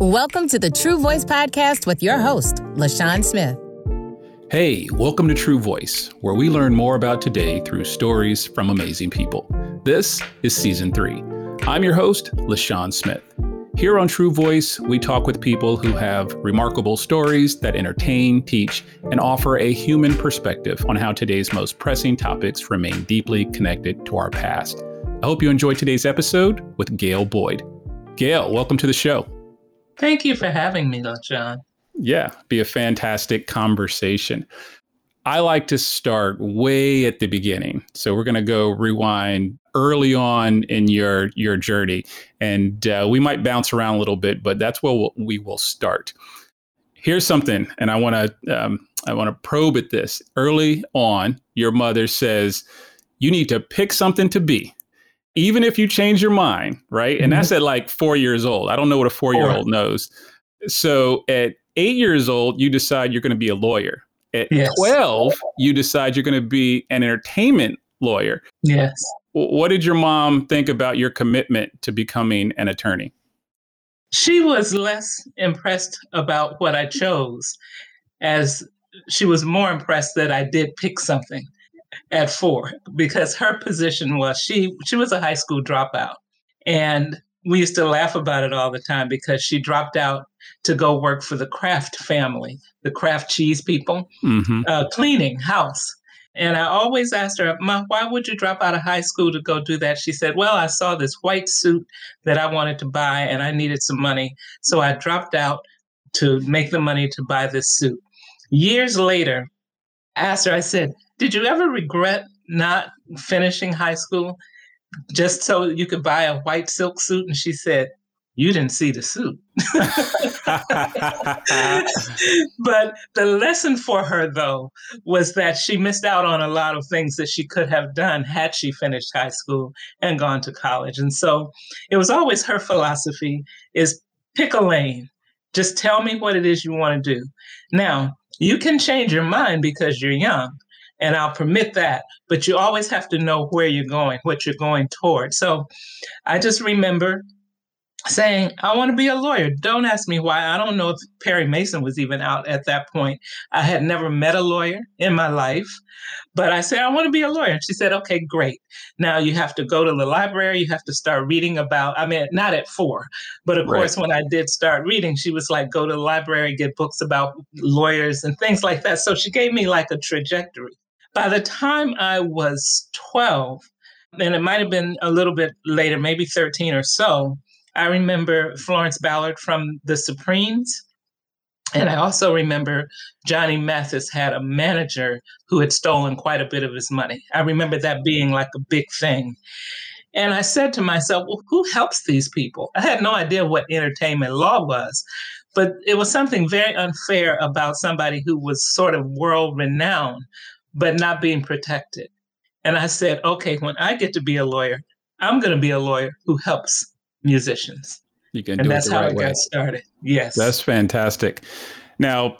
Welcome to the True Voice Podcast with your host, LaShawn Smith. Hey, welcome to True Voice, where we learn more about today through stories from amazing people. This is season three. I'm your host, LaShawn Smith. Here on True Voice, we talk with people who have remarkable stories that entertain, teach, and offer a human perspective on how today's most pressing topics remain deeply connected to our past. I hope you enjoyed today's episode with Gail Boyd. Gail, welcome to the show. Thank you for having me, LaShawn. Yeah, be a fantastic conversation. I like to start way at the beginning. So we're going to go rewind early on in your your journey, and uh, we might bounce around a little bit, but that's where we'll, we will start. Here's something, and I want to um, I want to probe at this. Early on, your mother says you need to pick something to be even if you change your mind, right? And mm-hmm. that's at like four years old. I don't know what a four year old knows. So at eight years old, you decide you're going to be a lawyer. At yes. 12, you decide you're going to be an entertainment lawyer. Yes. What did your mom think about your commitment to becoming an attorney? She was less impressed about what I chose, as she was more impressed that I did pick something at four because her position was she she was a high school dropout and we used to laugh about it all the time because she dropped out to go work for the Kraft family, the Kraft cheese people, mm-hmm. uh, cleaning house. And I always asked her, Ma, why would you drop out of high school to go do that? She said, Well, I saw this white suit that I wanted to buy and I needed some money. So I dropped out to make the money to buy this suit. Years later, I asked her, I said, did you ever regret not finishing high school just so you could buy a white silk suit? And she said, you didn't see the suit. but the lesson for her, though, was that she missed out on a lot of things that she could have done had she finished high school and gone to college. And so it was always her philosophy is pick a lane. Just tell me what it is you want to do. Now, you can change your mind because you're young, and I'll permit that. But you always have to know where you're going, what you're going toward. So I just remember saying, I want to be a lawyer. Don't ask me why. I don't know if Perry Mason was even out at that point. I had never met a lawyer in my life, but I said, I want to be a lawyer. And she said, okay, great. Now you have to go to the library. You have to start reading about, I mean, not at four, but of right. course, when I did start reading, she was like, go to the library, get books about lawyers and things like that. So she gave me like a trajectory. By the time I was 12, and it might have been a little bit later, maybe 13 or so, I remember Florence Ballard from the Supremes. And I also remember Johnny Mathis had a manager who had stolen quite a bit of his money. I remember that being like a big thing. And I said to myself, well, who helps these people? I had no idea what entertainment law was, but it was something very unfair about somebody who was sort of world renowned but not being protected. And I said, okay, when I get to be a lawyer, I'm going to be a lawyer who helps musicians. You can and do that's it the how right it way. got started. Yes. That's fantastic. Now,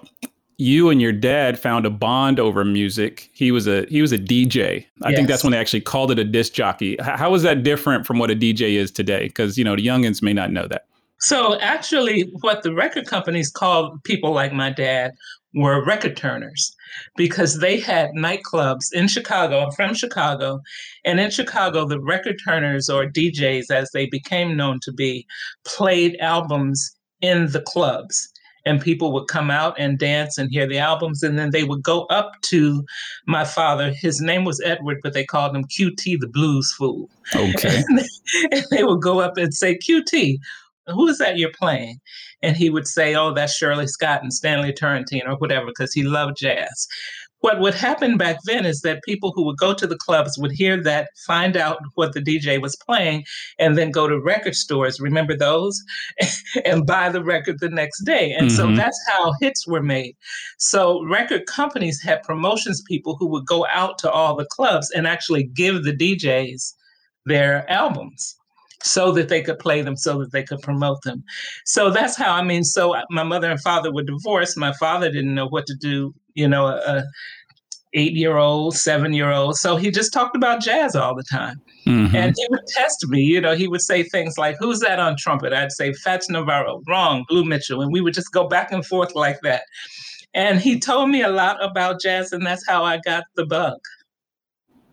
you and your dad found a bond over music. He was a he was a DJ. I yes. think that's when they actually called it a disc jockey. How is that different from what a DJ is today? Because you know the youngins may not know that. So actually, what the record companies called people like my dad were record turners because they had nightclubs in Chicago. I'm from Chicago. And in Chicago, the record turners or DJs, as they became known to be, played albums in the clubs. And people would come out and dance and hear the albums. And then they would go up to my father. His name was Edward, but they called him QT, the blues fool. Okay. and, they, they would go up and say, QT, who is that you're playing? And he would say, oh, that's Shirley Scott and Stanley Turrentine or whatever, because he loved jazz. What would happen back then is that people who would go to the clubs would hear that, find out what the DJ was playing, and then go to record stores, remember those, and buy the record the next day. And mm-hmm. so that's how hits were made. So record companies had promotions people who would go out to all the clubs and actually give the DJs their albums so that they could play them, so that they could promote them. So that's how I mean. So my mother and father were divorced. My father didn't know what to do. You know, uh, eight year old, seven year old. So he just talked about jazz all the time. Mm-hmm. And he would test me. You know, he would say things like, Who's that on trumpet? I'd say, Fats Navarro, wrong, Blue Mitchell. And we would just go back and forth like that. And he told me a lot about jazz, and that's how I got the bug.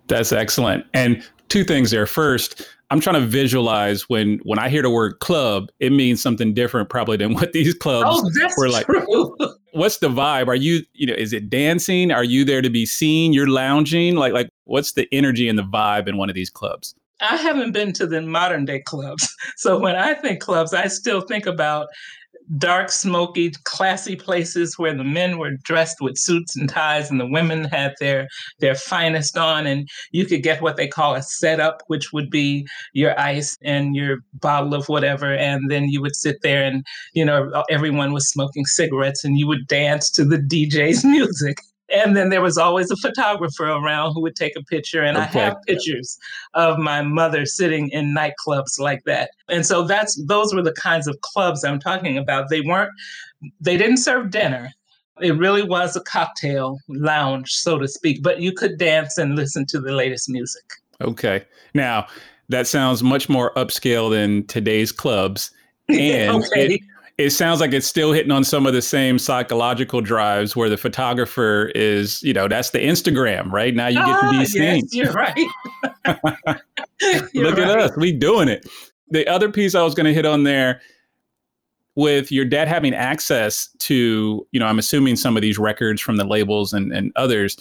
That's excellent. And two things there. First, I'm trying to visualize when when I hear the word club, it means something different probably than what these clubs oh, were like. True. What's the vibe? Are you, you know, is it dancing? Are you there to be seen? You're lounging? Like like what's the energy and the vibe in one of these clubs? I haven't been to the modern day clubs. So when I think clubs, I still think about dark, smoky, classy places where the men were dressed with suits and ties and the women had their their finest on and you could get what they call a setup, which would be your ice and your bottle of whatever. And then you would sit there and, you know, everyone was smoking cigarettes and you would dance to the DJ's music and then there was always a photographer around who would take a picture and okay. i have pictures of my mother sitting in nightclubs like that. And so that's those were the kinds of clubs i'm talking about. They weren't they didn't serve dinner. It really was a cocktail lounge so to speak but you could dance and listen to the latest music. Okay. Now that sounds much more upscale than today's clubs and okay. it, it sounds like it's still hitting on some of the same psychological drives where the photographer is, you know, that's the Instagram, right? Now you get to be ah, seen. Yes, you're right. you're Look right. at us, we doing it. The other piece I was going to hit on there with your dad having access to, you know, I'm assuming some of these records from the labels and, and others,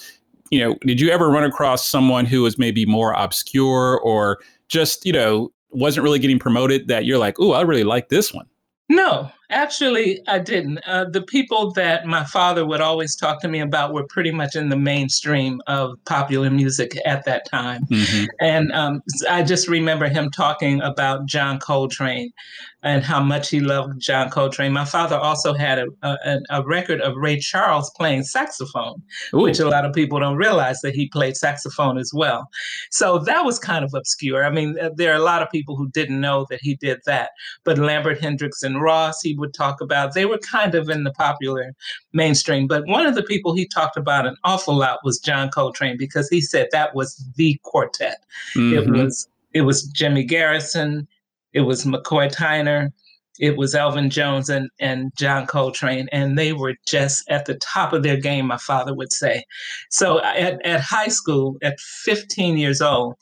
you know, did you ever run across someone who was maybe more obscure or just, you know, wasn't really getting promoted that you're like, oh, I really like this one? No, actually, I didn't. Uh, the people that my father would always talk to me about were pretty much in the mainstream of popular music at that time. Mm-hmm. And um, I just remember him talking about John Coltrane and how much he loved John Coltrane. My father also had a, a, a record of Ray Charles playing saxophone, Ooh. which a lot of people don't realize that he played saxophone as well. So that was kind of obscure. I mean, uh, there are a lot of people who didn't know that he did that. But Lambert Hendricks and Ross, he would talk about, they were kind of in the popular mainstream. But one of the people he talked about an awful lot was John Coltrane because he said that was the quartet. Mm-hmm. It was it was Jimmy Garrison, it was McCoy Tyner, it was Elvin Jones and, and John Coltrane, and they were just at the top of their game, my father would say. So at, at high school, at 15 years old,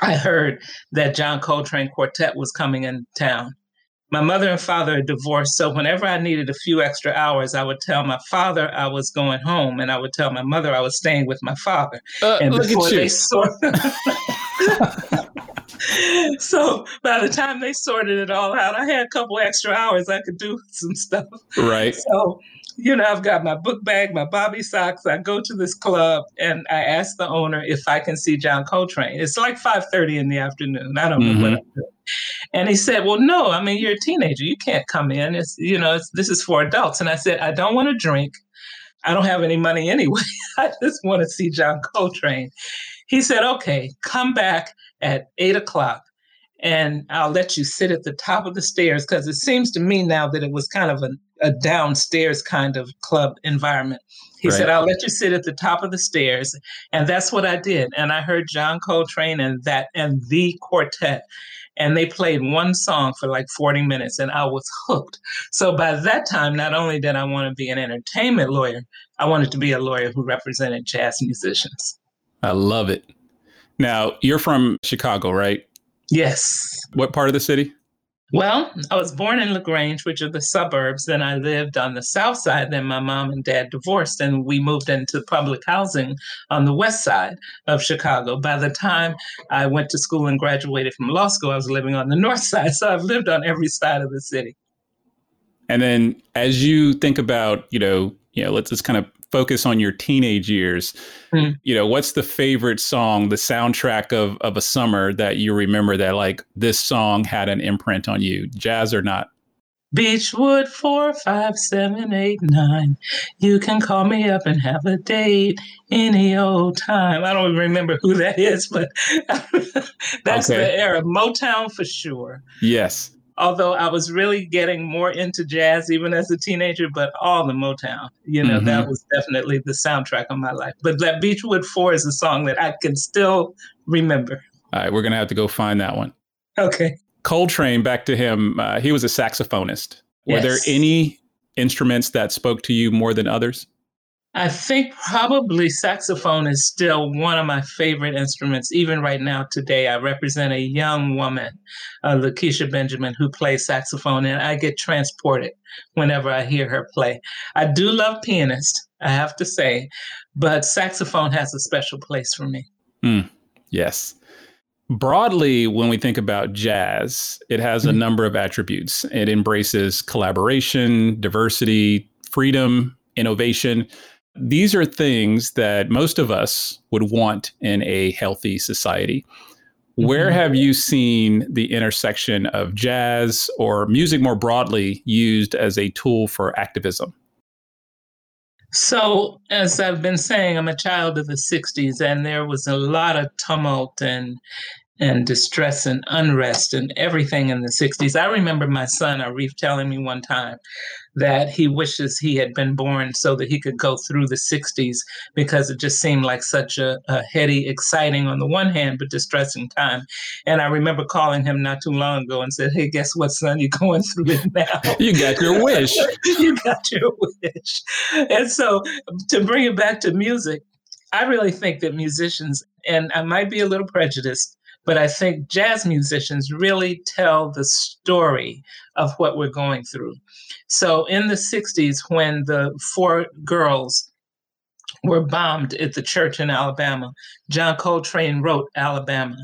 I heard that John Coltrane Quartet was coming in town. My mother and father are divorced, so whenever I needed a few extra hours, I would tell my father I was going home, and I would tell my mother I was staying with my father. Uh, and before they sort so by the time they sorted it all out, I had a couple extra hours I could do some stuff. Right. So, you know, I've got my book bag, my bobby socks. I go to this club and I ask the owner if I can see John Coltrane. It's like 5:30 in the afternoon. I don't mm-hmm. know what I'm doing. And he said, "Well, no. I mean, you're a teenager. You can't come in. It's you know, it's, this is for adults." And I said, "I don't want to drink. I don't have any money anyway. I just want to see John Coltrane." He said, "Okay, come back at eight o'clock and I'll let you sit at the top of the stairs because it seems to me now that it was kind of a, a downstairs kind of club environment. He right. said, I'll let you sit at the top of the stairs. And that's what I did. And I heard John Coltrane and that and the quartet. And they played one song for like 40 minutes and I was hooked. So by that time, not only did I want to be an entertainment lawyer, I wanted to be a lawyer who represented jazz musicians. I love it. Now, you're from Chicago, right? Yes. What part of the city? Well, I was born in LaGrange, which are the suburbs. Then I lived on the south side. Then my mom and dad divorced, and we moved into public housing on the west side of Chicago. By the time I went to school and graduated from law school, I was living on the north side. So I've lived on every side of the city. And then as you think about, you know, you know, let's just kind of focus on your teenage years, mm. you know, what's the favorite song, the soundtrack of of a summer that you remember that like this song had an imprint on you, jazz or not? Beechwood four five seven eight nine. You can call me up and have a date any old time. I don't remember who that is, but that's okay. the era. Motown for sure. Yes. Although I was really getting more into jazz even as a teenager, but all the Motown, you know, mm-hmm. that was definitely the soundtrack of my life. But that Beechwood Four is a song that I can still remember. All right, we're going to have to go find that one. Okay. Coltrane, back to him, uh, he was a saxophonist. Were yes. there any instruments that spoke to you more than others? I think probably saxophone is still one of my favorite instruments. Even right now, today, I represent a young woman, uh, Lakecia Benjamin, who plays saxophone, and I get transported whenever I hear her play. I do love pianist, I have to say, but saxophone has a special place for me. Mm, yes. Broadly, when we think about jazz, it has a mm-hmm. number of attributes. It embraces collaboration, diversity, freedom, innovation. These are things that most of us would want in a healthy society. Where mm-hmm. have you seen the intersection of jazz or music more broadly used as a tool for activism? So, as I've been saying, I'm a child of the 60s, and there was a lot of tumult and and distress and unrest and everything in the 60s. I remember my son, Arif, telling me one time that he wishes he had been born so that he could go through the 60s because it just seemed like such a, a heady, exciting on the one hand, but distressing time. And I remember calling him not too long ago and said, Hey, guess what, son? You're going through it now. you got your wish. you got your wish. And so to bring it back to music, I really think that musicians, and I might be a little prejudiced, but I think jazz musicians really tell the story of what we're going through. So in the 60s, when the four girls were bombed at the church in Alabama, John Coltrane wrote Alabama.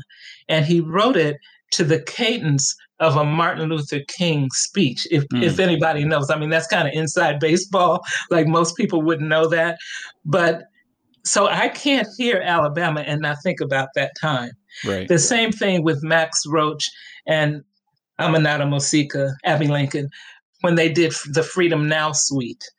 And he wrote it to the cadence of a Martin Luther King speech, if, mm. if anybody knows. I mean, that's kind of inside baseball. Like most people wouldn't know that. But so I can't hear Alabama and not think about that time. Right. The same thing with Max Roach and Aminata Moseka, Abbey Lincoln, when they did the Freedom Now suite.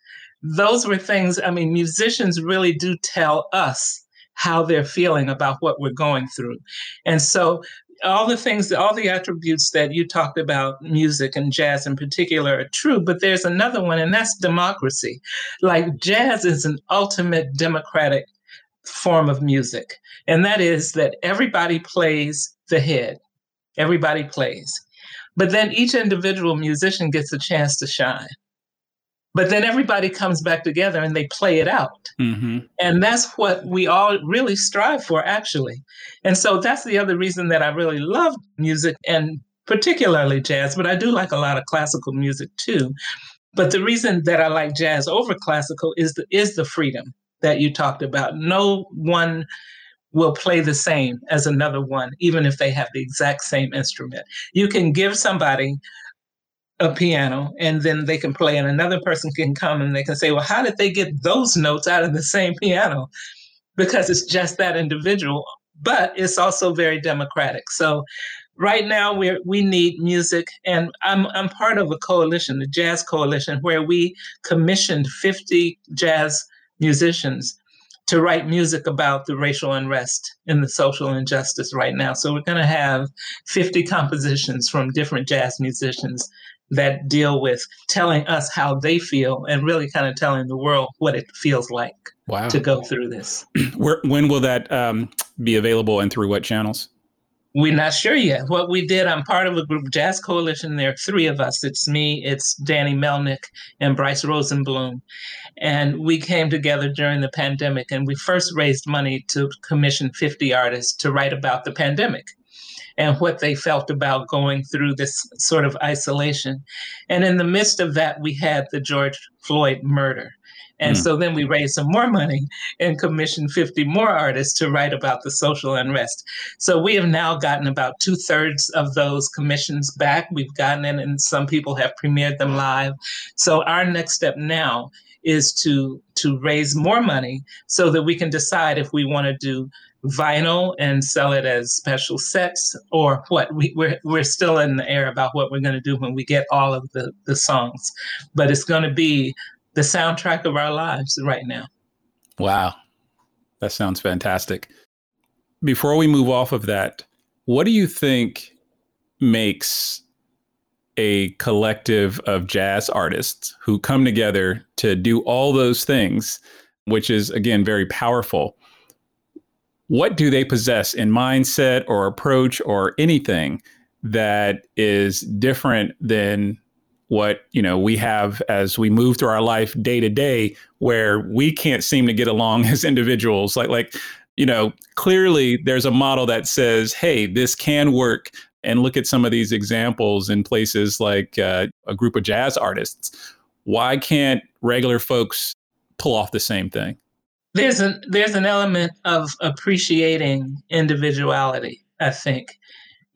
Those were things, I mean, musicians really do tell us how they're feeling about what we're going through. And so all the things, all the attributes that you talked about, music and jazz in particular, are true, but there's another one, and that's democracy. Like jazz is an ultimate democratic form of music, and that is that everybody plays the head, everybody plays. But then each individual musician gets a chance to shine. But then everybody comes back together and they play it out. Mm-hmm. And that's what we all really strive for, actually. And so that's the other reason that I really love music and particularly jazz, but I do like a lot of classical music too. But the reason that I like jazz over classical is the, is the freedom that you talked about. No one will play the same as another one, even if they have the exact same instrument. You can give somebody a piano and then they can play, and another person can come and they can say, Well, how did they get those notes out of the same piano? Because it's just that individual, but it's also very democratic. So right now we we need music and I'm I'm part of a coalition, the Jazz Coalition, where we commissioned 50 jazz musicians to write music about the racial unrest and the social injustice right now. So we're going to have 50 compositions from different jazz musicians that deal with telling us how they feel and really kind of telling the world what it feels like wow. to go through this. Where, when will that um, be available and through what channels? We're not sure yet. What we did, I'm part of a group, Jazz Coalition. There are three of us. It's me, it's Danny Melnick, and Bryce Rosenblum. And we came together during the pandemic and we first raised money to commission 50 artists to write about the pandemic and what they felt about going through this sort of isolation. And in the midst of that, we had the George Floyd murder. And mm. so then we raised some more money and commissioned 50 more artists to write about the social unrest. So we have now gotten about two thirds of those commissions back. We've gotten in, and some people have premiered them live. So our next step now is to to raise more money so that we can decide if we want to do vinyl and sell it as special sets or what we, we're, we're still in the air about what we're going to do when we get all of the, the songs but it's going to be the soundtrack of our lives right now. Wow. That sounds fantastic. Before we move off of that, what do you think makes a collective of jazz artists who come together to do all those things, which is, again, very powerful. What do they possess in mindset or approach or anything that is different than what you know we have as we move through our life day to day where we can't seem to get along as individuals. Like like you know clearly there's a model that says hey this can work. And look at some of these examples in places like uh, a group of jazz artists. Why can't regular folks pull off the same thing? There's an there's an element of appreciating individuality i think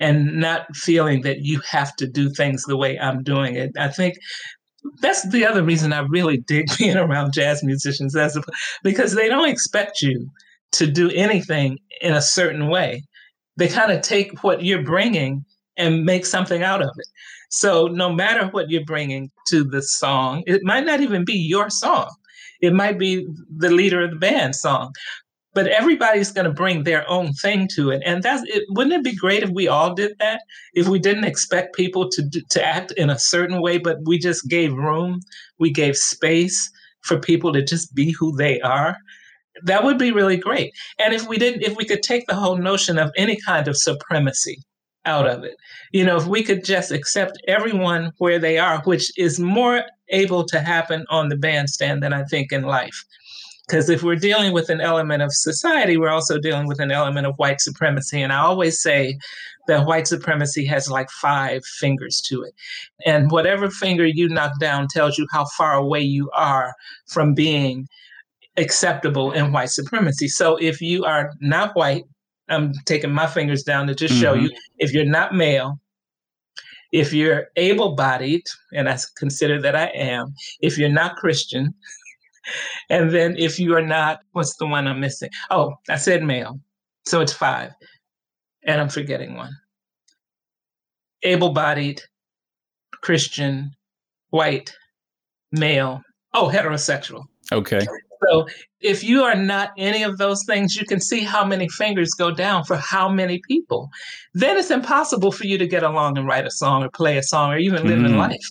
and not feeling that you have to do things the way I'm doing it. I think that's the other reason I really dig being around jazz musicians as because they don't expect you to do anything in a certain way. They kind of take what you're bringing and make something out of it. So no matter what you're bringing to the song, it might not even be your song. It might be the leader of the band song, but everybody's going to bring their own thing to it. And that's it wouldn't it be great if we all did that? If we didn't expect people to to act in a certain way but we just gave room we gave space for people to just be who they are? That would be really great. And if we didn't if we could take the whole notion of any kind of supremacy out of it. You know if we could just accept everyone where they are which is more able to happen on the bandstand than i think in life because if we're dealing with an element of society, we're also dealing with an element of white supremacy. And I always say that white supremacy has like five fingers to it. And whatever finger you knock down tells you how far away you are from being acceptable in white supremacy. So if you are not white, I'm taking my fingers down to just mm-hmm. show you if you're not male, if you're able bodied, and I consider that I am, if you're not Christian, and then if you are not, what's the one I'm missing? Oh, I said male. So it's five. And I'm forgetting one. Able bodied, Christian, white, male. Oh, heterosexual. Okay. So if you are not any of those things, you can see how many fingers go down for how many people. Then it's impossible for you to get along and write a song or play a song or even live mm. in life.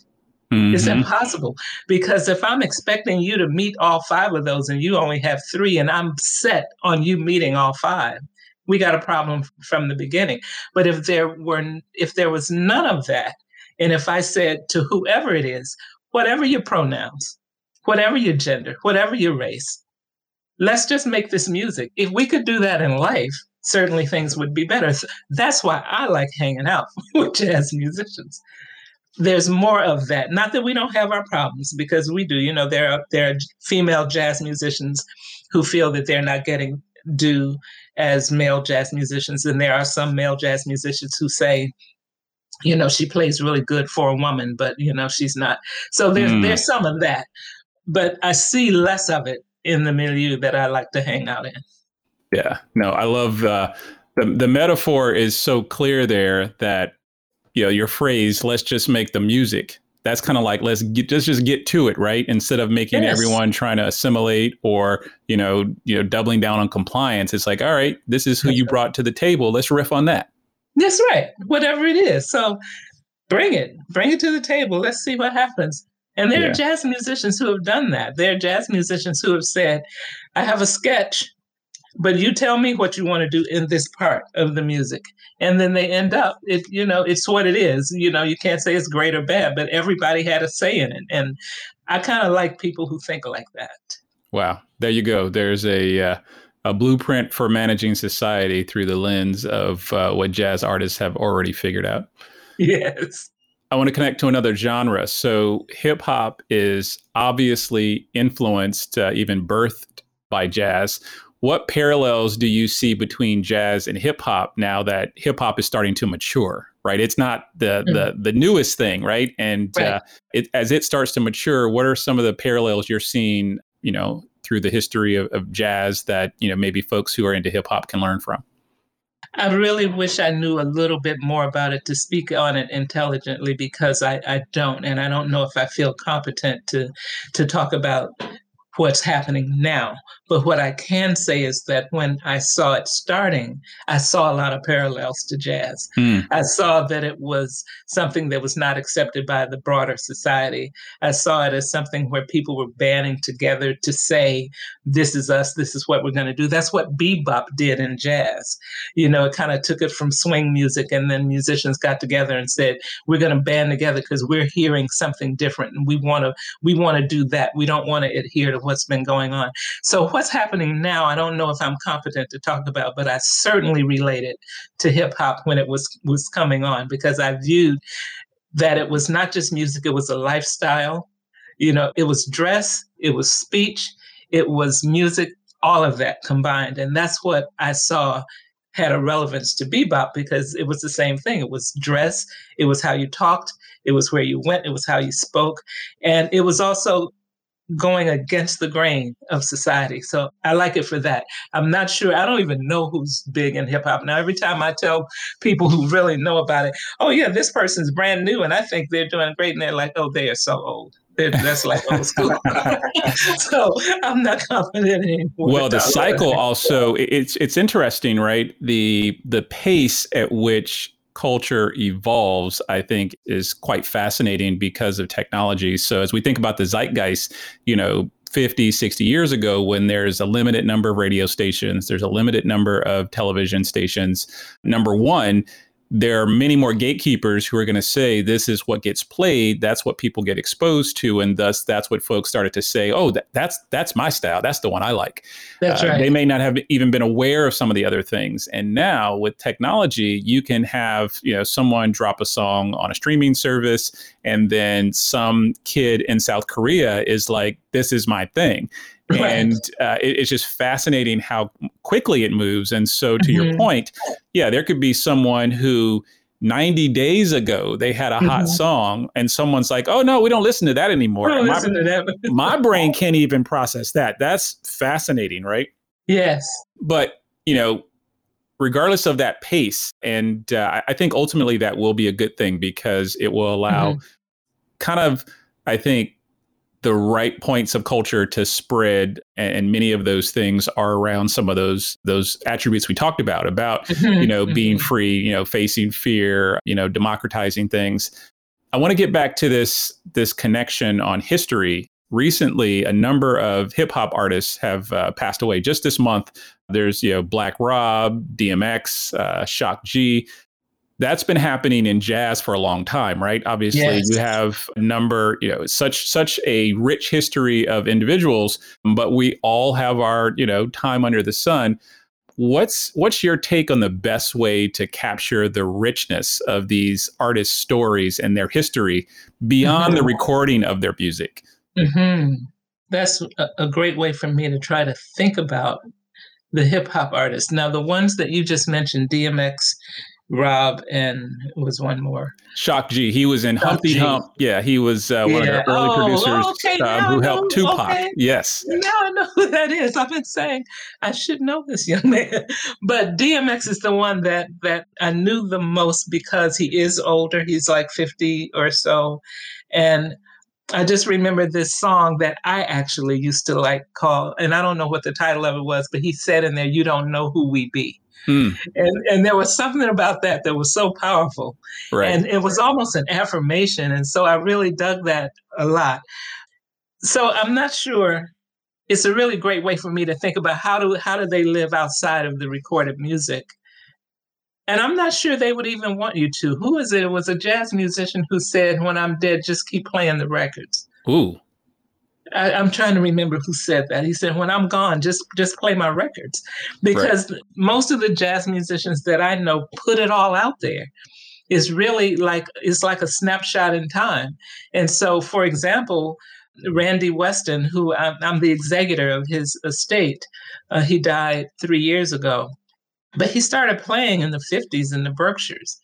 Mm-hmm. It's impossible because if I'm expecting you to meet all five of those and you only have three, and I'm set on you meeting all five, we got a problem from the beginning. But if there were, if there was none of that, and if I said to whoever it is, whatever your pronouns, whatever your gender, whatever your race, let's just make this music. If we could do that in life, certainly things would be better. That's why I like hanging out with jazz musicians there's more of that. Not that we don't have our problems, because we do. You know, there are there are female jazz musicians who feel that they're not getting due as male jazz musicians, and there are some male jazz musicians who say, you know, she plays really good for a woman, but you know, she's not. So there's mm. there's some of that, but I see less of it in the milieu that I like to hang out in. Yeah, no, I love uh, the the metaphor is so clear there that you know your phrase let's just make the music. That's kind of like let's get, let's just get to it right? Instead of making yes. everyone trying to assimilate or you know you know doubling down on compliance it's like all right this is who you brought to the table. Let's riff on that. That's right whatever it is. So bring it bring it to the table let's see what happens. And there yeah. are jazz musicians who have done that. There are jazz musicians who have said i have a sketch but you tell me what you want to do in this part of the music and then they end up it you know it's what it is you know you can't say it's great or bad but everybody had a say in it and i kind of like people who think like that. Wow there you go there's a uh, a blueprint for managing society through the lens of uh, what jazz artists have already figured out. Yes. I want to connect to another genre. So, hip hop is obviously influenced, uh, even birthed by jazz what parallels do you see between jazz and hip hop now that hip hop is starting to mature? Right, it's not the mm. the the newest thing, right? And right. Uh, it, as it starts to mature, what are some of the parallels you're seeing? You know, through the history of, of jazz that you know maybe folks who are into hip hop can learn from. I really wish I knew a little bit more about it to speak on it intelligently because I, I don't, and I don't know if I feel competent to to talk about what's happening now. But what I can say is that when I saw it starting, I saw a lot of parallels to jazz. Mm. I saw that it was something that was not accepted by the broader society. I saw it as something where people were banding together to say, this is us, this is what we're going to do. That's what bebop did in jazz. You know, it kind of took it from swing music, and then musicians got together and said, we're going to band together because we're hearing something different and we want to we want to do that. We don't want to adhere to what's been going on. So what's happening now, I don't know if I'm competent to talk about, but I certainly related to hip hop when it was was coming on because I viewed that it was not just music, it was a lifestyle. You know, it was dress, it was speech, it was music, all of that combined. And that's what I saw had a relevance to bebop because it was the same thing. It was dress, it was how you talked, it was where you went, it was how you spoke. And it was also going against the grain of society. So I like it for that. I'm not sure, I don't even know who's big in hip hop. Now, every time I tell people who really know about it, oh, yeah, this person's brand new and I think they're doing great. And they're like, oh, they are so old. That's like old school. so I'm not confident anymore. Well, the cycle also it's it's interesting, right? The the pace at which culture evolves, I think, is quite fascinating because of technology. So as we think about the zeitgeist, you know, 50, 60 years ago, when there's a limited number of radio stations, there's a limited number of television stations. Number one, there are many more gatekeepers who are going to say this is what gets played. That's what people get exposed to and thus that's what folks started to say oh that, that's that's my style. That's the one i like. That's uh, right. they may not have even been aware of some of the other things. And now with technology you can have you know someone drop a song on a streaming service and then some kid in south korea is like this is my thing and uh, it, it's just fascinating how quickly it moves. And so, to mm-hmm. your point, yeah, there could be someone who 90 days ago they had a hot mm-hmm. song and someone's like oh no we don't listen to that anymore my, that. my brain can't even process that that's fascinating right yes but you know regardless of that pace and uh, i think ultimately that will be a good thing because it will allow mm-hmm. kind of i think the right points of culture to spread and many of those things are around some of those those attributes we talked about about mm-hmm. you know being mm-hmm. free you know facing fear you know democratizing things i want to get back to this this connection on history recently a number of hip hop artists have uh, passed away just this month there's you know black rob dmx uh, shock g that's been happening in jazz for a long time, right? Obviously, yes. you have a number, you know, such such a rich history of individuals, but we all have our, you know, time under the sun. What's what's your take on the best way to capture the richness of these artists' stories and their history beyond mm-hmm. the recording of their music? Mm-hmm. That's a, a great way for me to try to think about the hip hop artists. Now, the ones that you just mentioned, DMX Rob and it was one more. Shock G. He was in Shock Humpty G. Hump. Yeah, he was uh, one yeah. of the early oh, producers okay, um, who helped Tupac. Okay. Yes. Now I know who that is. I've been saying I should know this young man, but DMX is the one that that I knew the most because he is older. He's like fifty or so, and I just remember this song that I actually used to like call, and I don't know what the title of it was, but he said in there, "You don't know who we be." Mm. And, and there was something about that that was so powerful. Right. And it was almost an affirmation. And so I really dug that a lot. So I'm not sure. It's a really great way for me to think about how do how do they live outside of the recorded music. And I'm not sure they would even want you to. Who is it? It was a jazz musician who said, When I'm dead, just keep playing the records. Ooh. I, am trying to remember who said that. He said, "When I'm gone, just just play my records," because right. most of the jazz musicians that I know put it all out there. It's really like it's like a snapshot in time. And so, for example, Randy Weston, who I'm, I'm the executor of his estate, uh, he died three years ago, but he started playing in the 50s in the Berkshires,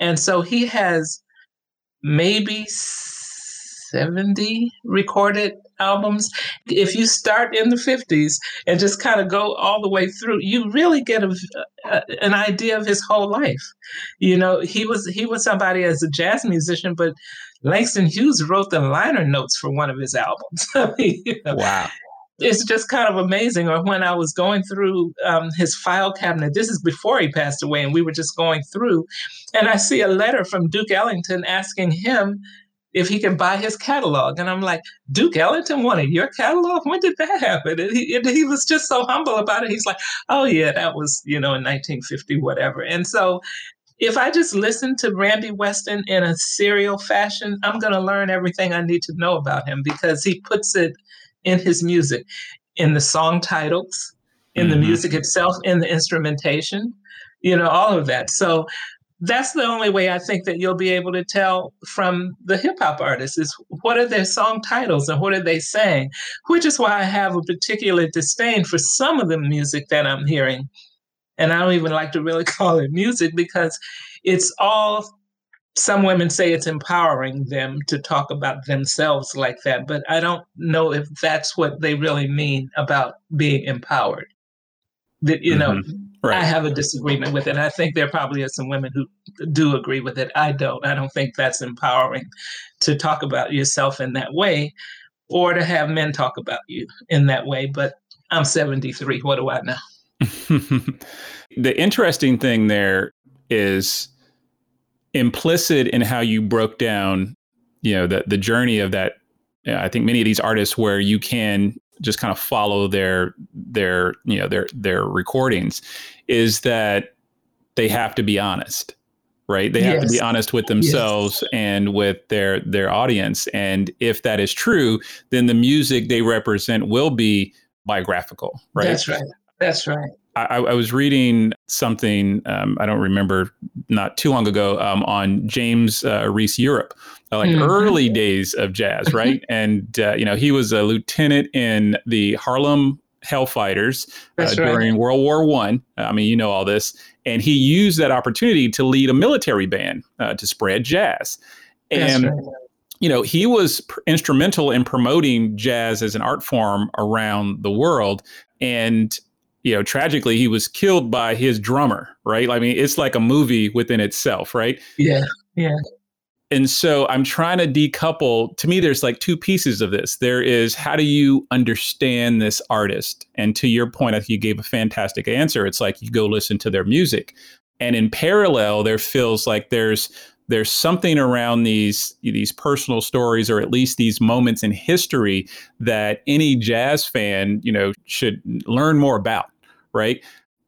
and so he has maybe 70 recorded albums. If you start in the 50s and just kind of go all the way through, you really get a, a, an idea of his whole life. You know, he was he was somebody as a jazz musician, but Langston Hughes wrote the liner notes for one of his albums. Wow. it's just kind of amazing. Or when I was going through um, his file cabinet, this is before he passed away, and we were just going through, and I see a letter from Duke Ellington asking him if he can buy his catalog. And I'm like, Duke Ellington wanted your catalog? When did that happen? And he, and he was just so humble about it. He's like, oh, yeah, that was, you know, in 1950, whatever. And so if I just listen to Randy Weston in a serial fashion, I'm going to learn everything I need to know about him because he puts it in his music, in the song titles, in mm-hmm. the music itself, in the instrumentation, you know, all of that. So that's the only way I think that you'll be able to tell from the hip hop artists is what are their song titles and what are they saying, which is why I have a particular disdain for some of the music that I'm hearing. And I don't even like to really call it music because it's all some women say it's empowering them to talk about themselves like that, but I don't know if that's what they really mean about being empowered. That you know, mm-hmm. Right. I have a disagreement with it. I think there probably are some women who do agree with it. I don't. I don't think that's empowering to talk about yourself in that way, or to have men talk about you in that way. But I'm 73. What do I know? the interesting thing there is implicit in how you broke down, you know, the the journey of that. I think many of these artists where you can just kind of follow their their you know their their recordings is that they have to be honest right they have yes. to be honest with themselves yes. and with their their audience and if that is true then the music they represent will be biographical right that's right that's right I, I was reading something um, I don't remember not too long ago um, on James uh, Reese Europe, uh, like mm-hmm. early days of jazz, right? and uh, you know he was a lieutenant in the Harlem Hellfighters uh, during World War One. I. I mean, you know all this, and he used that opportunity to lead a military band uh, to spread jazz, and. Right you know, he was pr- instrumental in promoting jazz as an art form around the world. And you know, tragically, he was killed by his drummer, right? I mean, it's like a movie within itself, right? Yeah, yeah. And so I'm trying to decouple. To me, there's like two pieces of this. There is how do you understand this artist? And to your point, I think you gave a fantastic answer. It's like you go listen to their music. And in parallel, there feels like there's there's something around these these personal stories or at least these moments in history that any jazz fan you know should learn more about right?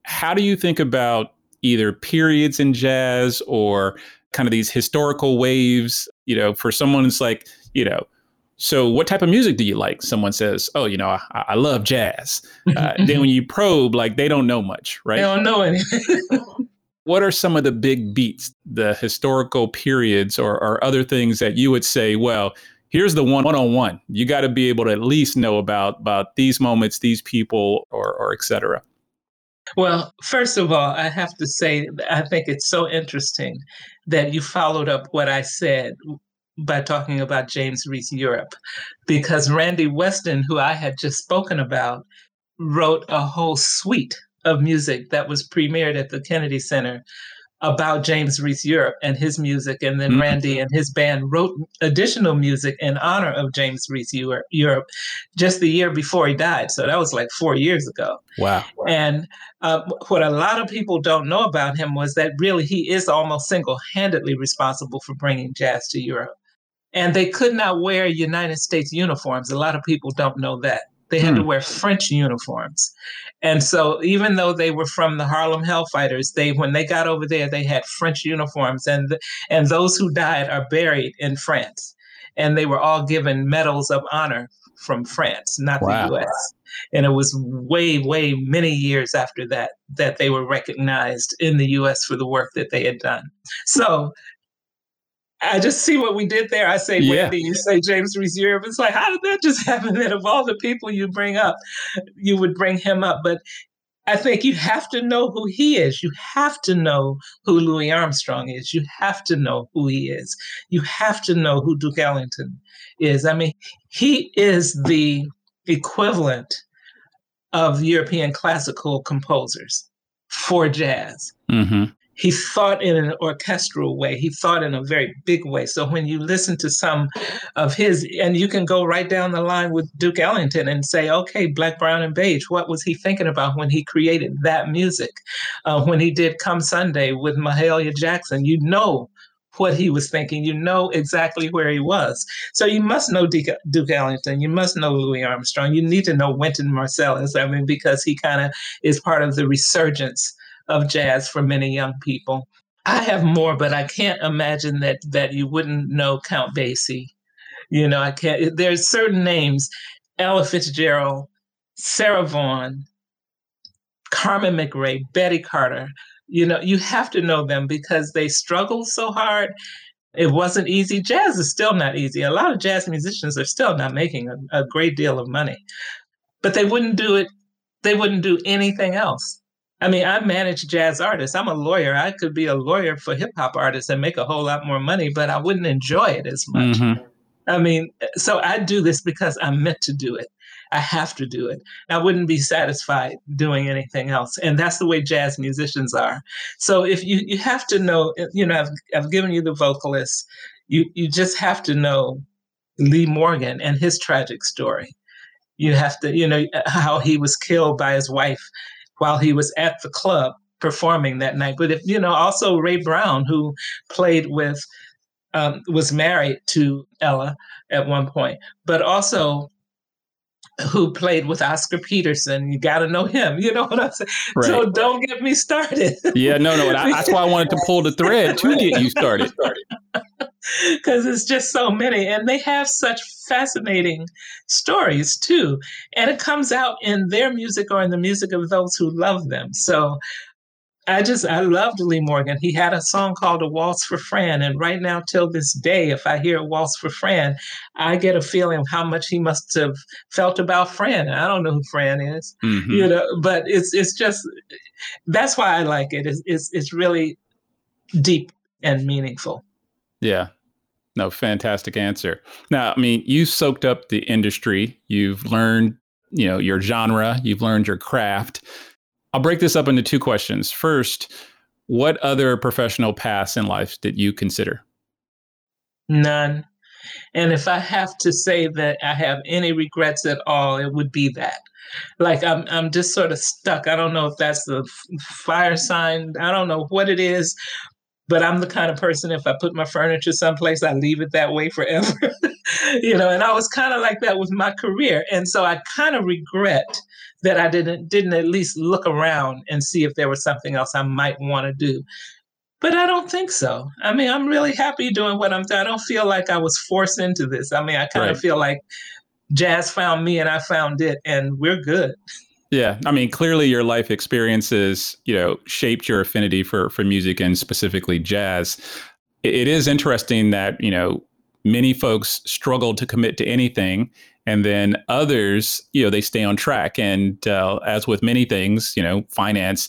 How do you think about either periods in jazz or kind of these historical waves? You know, for someone it's like, you know, so what type of music do you like? Someone says, oh, you know, I, I love jazz. Uh, then when you probe, like they don't know much, right? They don't know anything. what are some of the big beats, the historical periods or, or other things that you would say, well, here's the one on one. You got to be able to at least know about about these moments, these people, or or et cetera. Well, first of all, I have to say, I think it's so interesting that you followed up what I said by talking about James Reese Europe, because Randy Weston, who I had just spoken about, wrote a whole suite of music that was premiered at the Kennedy Center about James Reese Europe and his music. And then mm-hmm. Randy and his band wrote additional music in honor of James Reese Europe just the year before he died. So that was like four years ago. Wow. And uh, what a lot of people don't know about him was that really he is almost single handedly responsible for bringing jazz to Europe. And they could not wear United States uniforms. A lot of people don't know that. They had hmm. to wear French uniforms. And so even though they were from the Harlem Hellfighters, they when they got over there, they had French uniforms and and those who died are buried in France. And they were all given medals of honor from France, not wow. the US. And it was way, way many years after that that they were recognized in the US for the work that they had done. So I just see what we did there. I say yeah. Wendy, you say James Reese Europe. It's like, how did that just happen? That of all the people you bring up, you would bring him up. But I think you have to know who he is. You have to know who Louis Armstrong is. You have to know who he is. You have to know who Duke Ellington is. I mean, he is the equivalent of European classical composers for jazz. Mm-hmm he thought in an orchestral way. He thought in a very big way. So when you listen to some of his, and you can go right down the line with Duke Ellington and say, okay, Black, Brown, and Beige, what was he thinking about when he created that music? Uh, when he did Come Sunday with Mahalia Jackson, you know what he was thinking. You know exactly where he was. So you must know Duke, Duke Ellington. You must know Louis Armstrong. You need to know Wynton Marsalis. I mean, because he kind of is part of the resurgence of jazz for many young people. I have more, but I can't imagine that that you wouldn't know Count Basie. You know, I can't. There's certain names: Ella Fitzgerald, Sarah Vaughan, Carmen McRae, Betty Carter. You know, you have to know them because they struggled so hard. It wasn't easy. Jazz is still not easy. A lot of jazz musicians are still not making a, a great deal of money, but they wouldn't do it. They wouldn't do anything else I mean, I manage jazz artists. I'm a lawyer. I could be a lawyer for hip hop artists and make a whole lot more money, but I wouldn't enjoy it as much. Mm-hmm. I mean, so I do this because I'm meant to do it. I have to do it. I wouldn't be satisfied doing anything else. And that's the way jazz musicians are. So if you, you have to know, you know, I've, I've given you the vocalist, you, you just have to know Lee Morgan and his tragic story. You have to, you know, how he was killed by his wife while he was at the club performing that night. But if you know, also Ray Brown, who played with, um, was married to Ella at one point, but also who played with Oscar Peterson. You got to know him. You know what I'm saying? Right. So don't get me started. yeah, no, no. That's why I wanted to pull the thread to get you started. Because it's just so many, and they have such fascinating stories too. And it comes out in their music or in the music of those who love them. So I just I loved Lee Morgan. He had a song called "A Waltz for Fran," and right now, till this day, if I hear "A Waltz for Fran," I get a feeling of how much he must have felt about Fran. I don't know who Fran is, mm-hmm. you know, but it's it's just that's why I like it. It's, it's it's really deep and meaningful. Yeah. No, fantastic answer. Now, I mean, you soaked up the industry. You've learned, you know, your genre. You've learned your craft. I'll break this up into two questions. First, what other professional paths in life did you consider? None. And if I have to say that I have any regrets at all, it would be that. Like I'm I'm just sort of stuck. I don't know if that's the fire sign. I don't know what it is, but I'm the kind of person if I put my furniture someplace, I leave it that way forever. you know, and I was kind of like that with my career. And so I kind of regret that I didn't didn't at least look around and see if there was something else I might want to do. But I don't think so. I mean, I'm really happy doing what I'm doing. I don't feel like I was forced into this. I mean, I kind right. of feel like jazz found me and I found it, and we're good. Yeah, I mean, clearly your life experiences, you know, shaped your affinity for for music and specifically jazz. It is interesting that you know many folks struggle to commit to anything and then others you know they stay on track. And uh, as with many things you know finance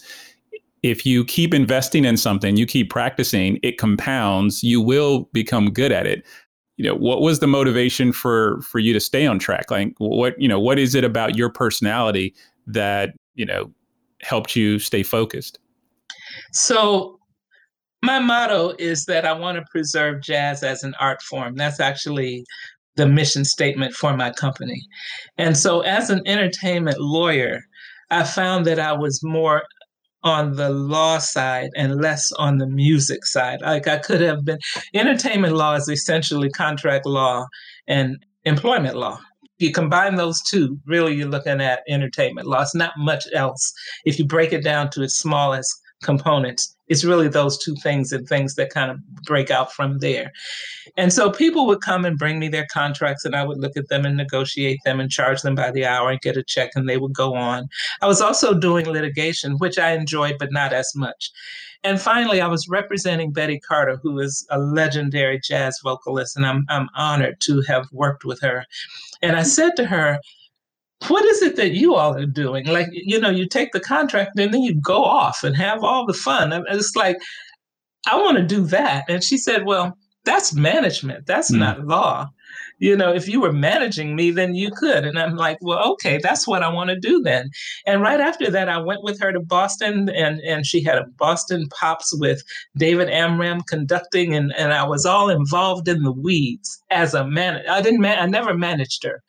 if you keep investing in something you keep practicing it compounds you will become good at it. You know what was the motivation for for you to stay on track? Like what you know what is it about your personality that you know helped you stay focused so my motto is that I want to preserve jazz as an art form. That's actually the mission statement for my company. And so, as an entertainment lawyer, I found that I was more on the law side and less on the music side. Like I could have been, entertainment law is essentially contract law and employment law. If you combine those two, really you're looking at entertainment loss, not much else. If you break it down to its smallest components, it's really those two things and things that kind of break out from there. And so people would come and bring me their contracts, and I would look at them and negotiate them and charge them by the hour and get a check, and they would go on. I was also doing litigation, which I enjoyed, but not as much. And finally, I was representing Betty Carter, who is a legendary jazz vocalist, and I'm, I'm honored to have worked with her. And I said to her, what is it that you all are doing? Like, you know, you take the contract and then you go off and have all the fun. And it's like, I want to do that. And she said, well, that's management. That's mm. not law. you know, if you were managing me, then you could. And I'm like, well, okay, that's what I want to do then. And right after that, I went with her to Boston and, and she had a Boston Pops with David Amram conducting. And, and I was all involved in the weeds as a man. I didn't, man- I never managed her,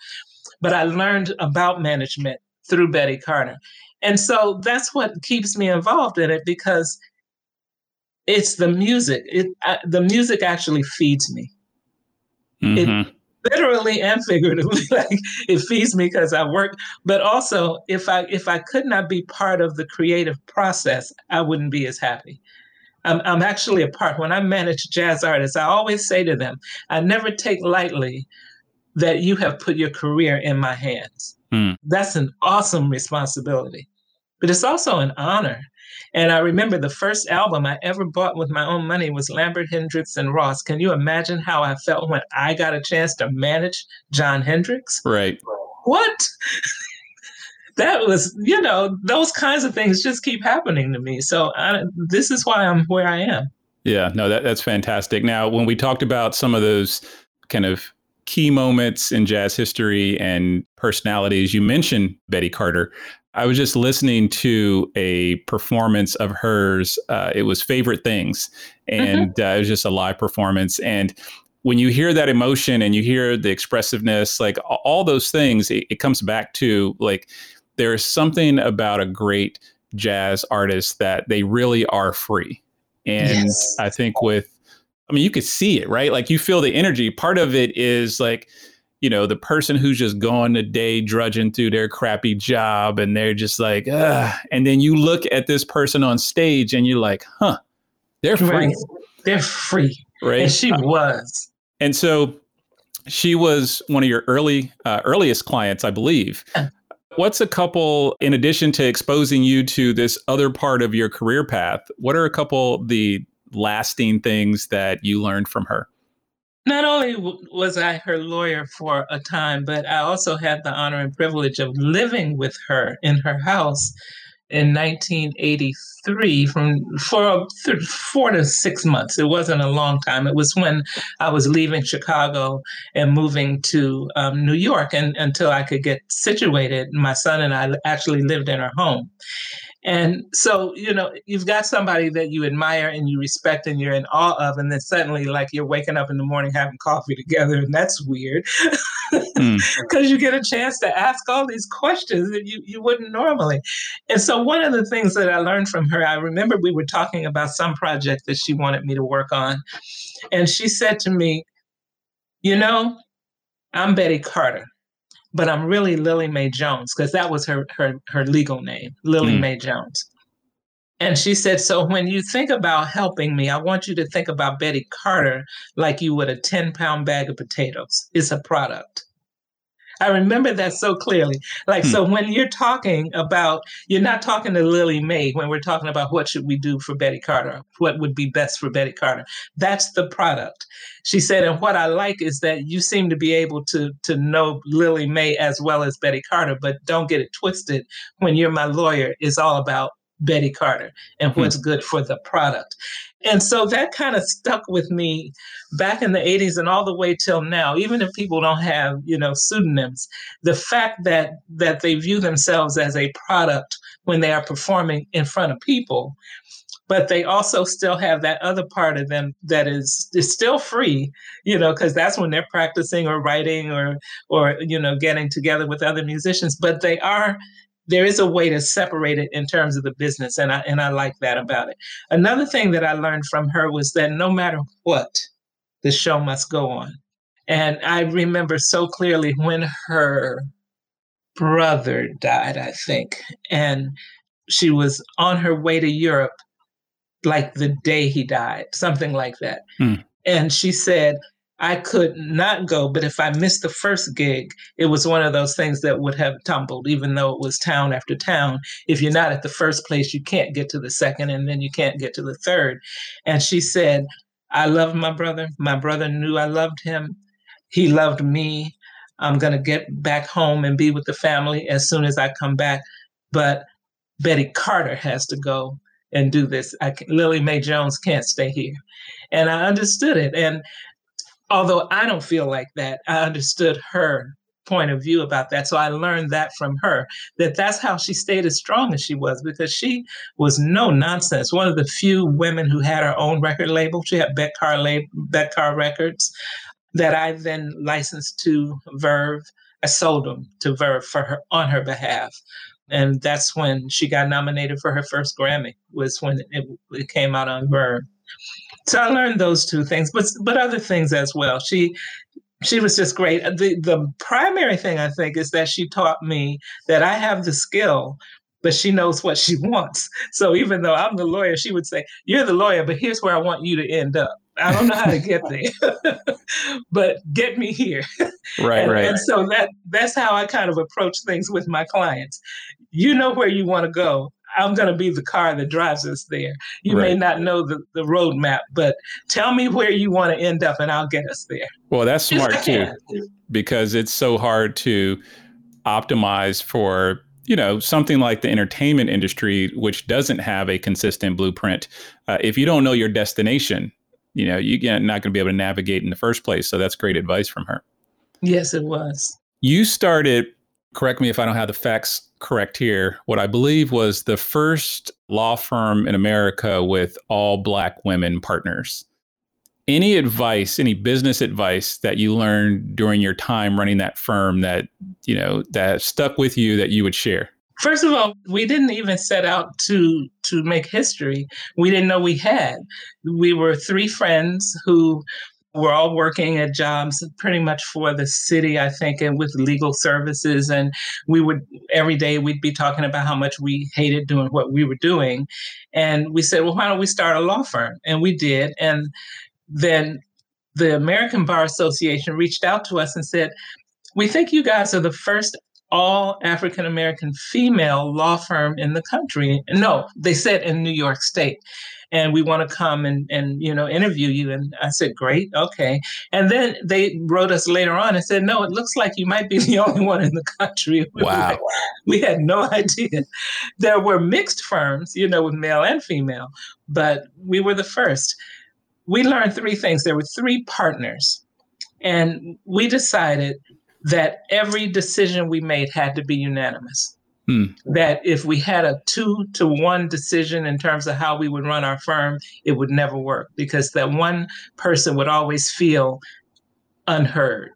but I learned about management through Betty Carter. And so that's what keeps me involved in it because it's the music. It, uh, the music actually feeds me. Mm-hmm. It, literally and figuratively like it feeds me because i work but also if i if i could not be part of the creative process i wouldn't be as happy i'm, I'm actually a part when i manage jazz artists i always say to them i never take lightly that you have put your career in my hands mm. that's an awesome responsibility but it's also an honor and I remember the first album I ever bought with my own money was Lambert Hendricks and Ross. Can you imagine how I felt when I got a chance to manage Jon Hendricks? Right. What? that was, you know, those kinds of things just keep happening to me. So I, this is why I'm where I am. Yeah, no, that, that's fantastic. Now, when we talked about some of those kind of key moments in jazz history and personalities, you mentioned Betty Carter. I was just listening to a performance of hers. Uh, it was Favorite Things, and mm-hmm. uh, it was just a live performance. And when you hear that emotion and you hear the expressiveness, like all those things, it, it comes back to like there's something about a great jazz artist that they really are free. And yes. I think with, I mean, you could see it, right? Like you feel the energy. Part of it is like, you know, the person who's just going a day drudging through their crappy job and they're just like, Ugh. and then you look at this person on stage and you're like, huh, they're free. Right. They're free. Right. And she was. And so she was one of your early, uh, earliest clients, I believe. What's a couple, in addition to exposing you to this other part of your career path, what are a couple the lasting things that you learned from her? Not only was I her lawyer for a time, but I also had the honor and privilege of living with her in her house in 1983 from for four to six months. It wasn't a long time. It was when I was leaving Chicago and moving to um, New York, and until I could get situated, my son and I actually lived in her home. And so, you know, you've got somebody that you admire and you respect and you're in awe of, and then suddenly, like, you're waking up in the morning having coffee together, and that's weird because mm. you get a chance to ask all these questions that you, you wouldn't normally. And so, one of the things that I learned from her, I remember we were talking about some project that she wanted me to work on, and she said to me, You know, I'm Betty Carter but I'm really Lillie Mae Jones because that was her her her legal name, Lillie mm. Mae Jones. And she said, So when you think about helping me, I want you to think about Betty Carter like you would a 10 pound bag of potatoes. It's a product. I remember that so clearly. Like, hmm. so when you're talking about, you're not talking to Lillie Mae when we're talking about what should we do for Betty Carter, what would be best for Betty Carter. That's the product. She said, and what I like is that you seem to be able to to know Lillie Mae as well as Betty Carter, but don't get it twisted. When you're my lawyer, it's all about Betty Carter and what's hmm. good for the product. And so that kind of stuck with me back in the 80s and all the way till now, even if people don't have, you know, pseudonyms, the fact that that they view themselves as a product when they are performing in front of people, but they also still have that other part of them that is is still free, you know, because that's when they're practicing or writing or or you know getting together with other musicians, but they are there is a way to separate it in terms of the business and I and I like that about it. Another thing that I learned from her was that no matter what, the show must go on. And I remember so clearly when her brother died, I think, and she was on her way to Europe like the day he died, something like that. Hmm. And she said, I could not go, but if I missed the first gig, it was one of those things that would have tumbled, even though it was town after town. If you're not at the first place, you can't get to the second, and then you can't get to the third. And she said, I love my brother. My brother knew I loved him. He loved me. I'm going to get back home and be with the family as soon as I come back. But Betty Carter has to go and do this. I, Lillie Mae Jones can't stay here. And I understood it. And although I don't feel like that, I understood her point of view about that. So I learned that from her that that's how she stayed as strong as she was because she was no nonsense. One of the few women who had her own record label. She had lab- Betcar Records that I then licensed to Verve. I sold them to Verve for her on her behalf. And that's when she got nominated for her first Grammy, was when it, it came out on Verve. So I learned those two things, but but other things as well. She she was just great. The the primary thing I think is that she taught me that I have the skill, but she knows what she wants. So even though I'm the lawyer, she would say, "You're the lawyer, but here's where I want you to end up." I don't know how to get there, but get me here. Right, and, right. And so that that's how I kind of approach things with my clients. You know where you want to go. I'm going to be the car that drives us there. You right. may not know the, the roadmap, but tell me where you want to end up and I'll get us there. Well, that's smart too, because it's so hard to optimize for you know something like the entertainment industry which doesn't have a consistent blueprint uh, if you don't know your destination you know you're not going to be able to navigate in the first place so that's great advice from her yes it was you started correct me if i don't have the facts correct here, what I believe was the first law firm in America with all black women partners. Any advice, any business advice that you learned during your time running that firm that, you know, that stuck with you that you would share? First of all, we didn't even set out to to make history. We didn't know we had. We were three friends who we're all working at jobs pretty much for the city, I think, and with legal services. And we would, every day, we'd be talking about how much we hated doing what we were doing. And we said, well, why don't we start a law firm? And we did. And then the American Bar Association reached out to us and said, we think you guys are the first all African American female law firm in the country. No, they said in New York State and we want to come and, and you know interview you. And i said great okay. And then they wrote us later on and said no it looks like you might be the only one in the country. Wow. we had no idea. There were mixed firms you know with male and female but we were the first. We learned three things. There were three partners and we decided that every decision we made had to be unanimous Hmm. That if we had a two to one decision in terms of how we would run our firm, it would never work because that one person would always feel unheard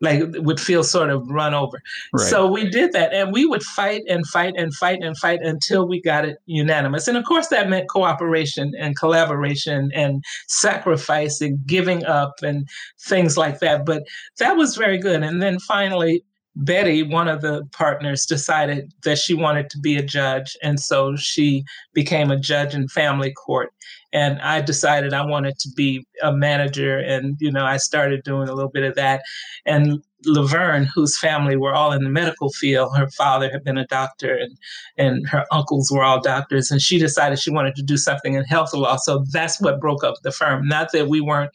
like would feel sort of run over. Right. So we did that and we would fight and fight and fight and fight until we got it unanimous. And of course that meant cooperation and collaboration and sacrifice and giving up and things like that. But that was very good. And then finally Betty, one of the partners, decided that she wanted to be a judge. And so she became a judge in family court. And I decided I wanted to be a manager. And, you know, I started doing a little bit of that. And Laverne, whose family were all in the medical field, her father had been a doctor and, and her uncles were all doctors. And she decided she wanted to do something in health law. So that's what broke up the firm. Not that we weren't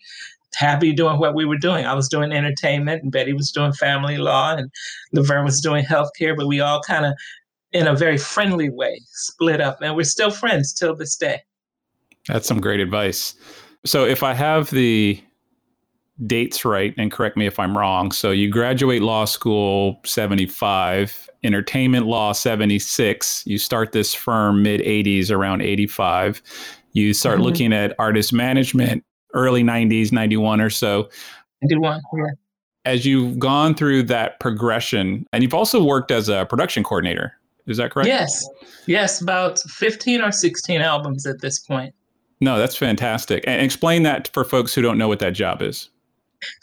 happy doing what we were doing. I was doing entertainment, and Betty was doing family law, and Laverne was doing healthcare. But we all kind of, in a very friendly way, split up, and we're still friends till this day. That's some great advice. So, if I have the dates right, and correct me if I'm wrong. So, you graduate law school 75, entertainment law 76. You start this firm mid 80s, around 85. You start mm-hmm. looking at artist management early 90s, 91 or so. 91, yeah. As you've gone through that progression, and you've also worked as a production coordinator, is that correct? Yes. Yes, about 15 or 16 albums at this point. No, that's fantastic. And explain that for folks who don't know what that job is.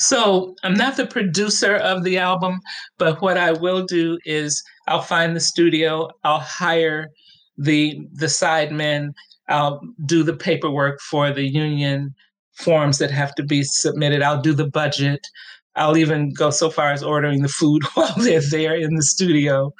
So, I'm not the producer of the album, but what I will do is I'll find the studio, I'll hire the the sidemen, I'll do the paperwork for the union forms that have to be submitted. I'll do the budget. I'll even go so far as ordering the food while they're there in the studio.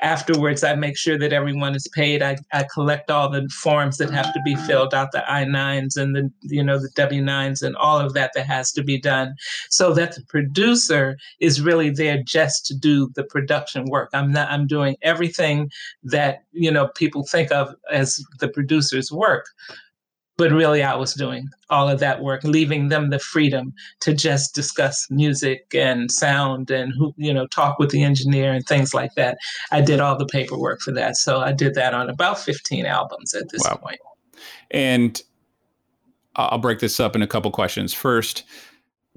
Afterwards, I make sure that everyone is paid. I, I collect all the forms that have to be filled out, the I-9s and the you know the W-9s and all of that that has to be done, so that the producer is really there just to do the production work. I'm not. I'm doing everything that you know people think of as the producer's work but really I was doing all of that work, leaving them the freedom to just discuss music and sound and who you know talk with the engineer and things like that. I did all the paperwork for that, so I did that on about 15 albums at this wow. point. And I'll break this up in a couple questions. First,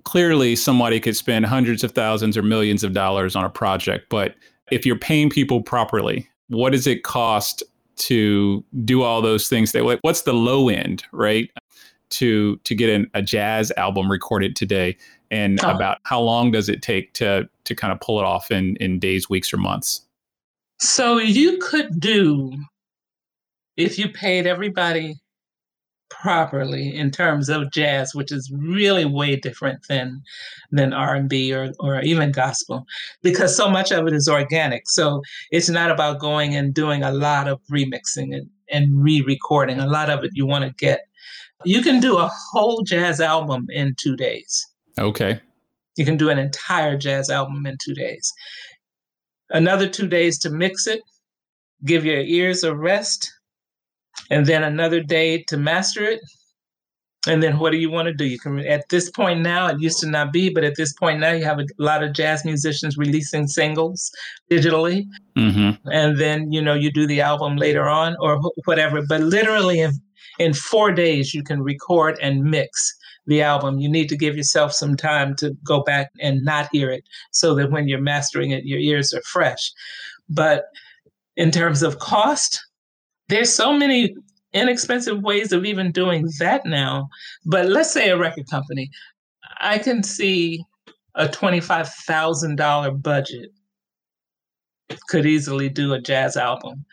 clearly somebody could spend hundreds of thousands or millions of dollars on a project, but if you're paying people properly, what does it cost to do all those things that what's the low end right to to get an, a jazz album recorded today and oh. about how long does it take to to kind of pull it off in in days weeks or months so you could do if you paid everybody properly in terms of jazz, which is really way different than than R and B or or even gospel, because so much of it is organic. So it's not about going and doing a lot of remixing and, and re-recording. A lot of it you want to get. You can do a whole jazz album in two days. Okay. You can do an entire jazz album in two days. Another two days to mix it, give your ears a rest, and then another day to master it. And then what do you want to do? You can at this point now, it used to not be, but at this point now, you have a lot of jazz musicians releasing singles digitally, mm-hmm. and then you know you do the album later on or whatever. But literally in in four days, you can record and mix the album. You need to give yourself some time to go back and not hear it, so that when you're mastering it, your ears are fresh. But in terms of cost, there's so many inexpensive ways of even doing that now. But let's say a record company, I can see a $25,000 budget could easily do a jazz album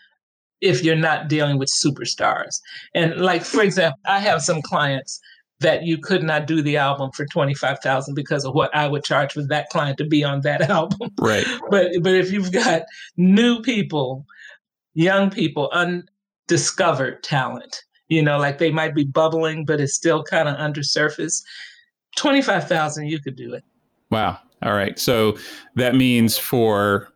if you're not dealing with superstars. And like for example, I have some clients that you could not do the album for 25,000 because of what I would charge for that client to be on that album. Right. But but if you've got new people, young people, un, discovered talent. You know, like they might be bubbling, but it's still kind of under surface. 25,000, you could do it. Wow. All right. So that means for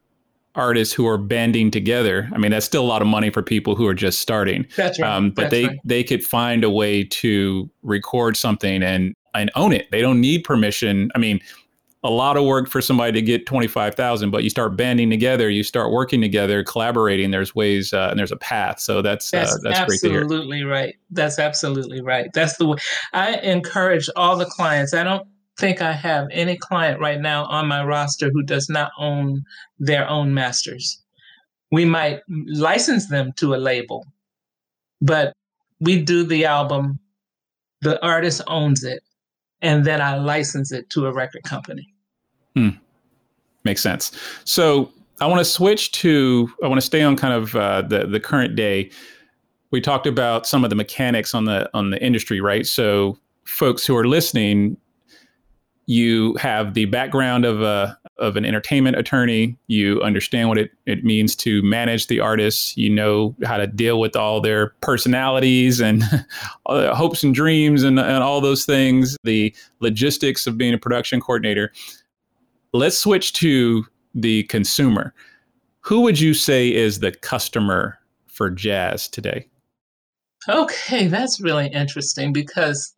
artists who are banding together, I mean, that's still a lot of money for people who are just starting. That's right. Um, but that's they, right. they could find a way to record something and, and own it. They don't need permission. I mean, a lot of work for somebody to get 25,000, but you start banding together, you start working together, collaborating, there's ways uh, and there's a path. So that's, that's, uh, that's absolutely right. That's absolutely right. That's the way I encourage all the clients. I don't think I have any client right now on my roster who does not own their own masters. We might license them to a label, but we do the album, the artist owns it, and then I license it to a record company. Hmm. Makes sense. So I want to switch to, I want to stay on kind of uh, the, the current day. We talked about some of the mechanics on the on the industry, right? So folks who are listening, you have the background of a of an entertainment attorney. You understand what it, it means to manage the artists. You know how to deal with all their personalities and hopes and dreams and, and all those things, the logistics of being a production coordinator let's switch to the consumer. Who would you say is the customer for jazz today? Okay, that's really interesting because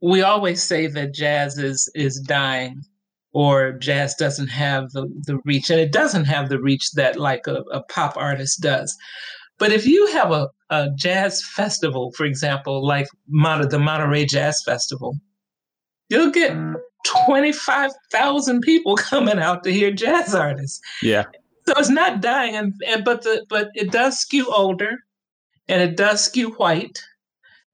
we always say that jazz is is dying or jazz doesn't have the, the reach and it doesn't have the reach that like a, a pop artist does but if you have a, a jazz festival for example like Mon- the monterey jazz festival you'll get 25,000 people coming out to hear jazz artists. Yeah. So it's not dying and, and but the but it does skew older and it does skew white.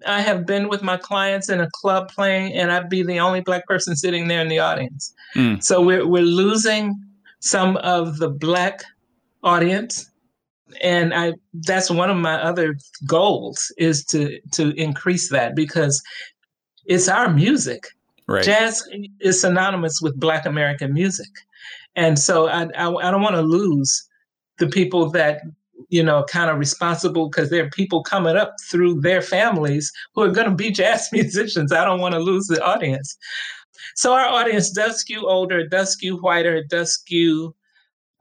I have been with my clients in a club playing and I'd be the only black person sitting there in the audience. Mm. So we're we're losing some of the black audience and I that's one of my other goals is to to increase that because it's our music Right. Jazz is synonymous with Black American music. And so I, I, I don't want to lose the people that, you know, kind of responsible because there are people coming up through their families who are going to be jazz musicians. I don't want to lose the audience. So our audience does skew older, does skew whiter, does skew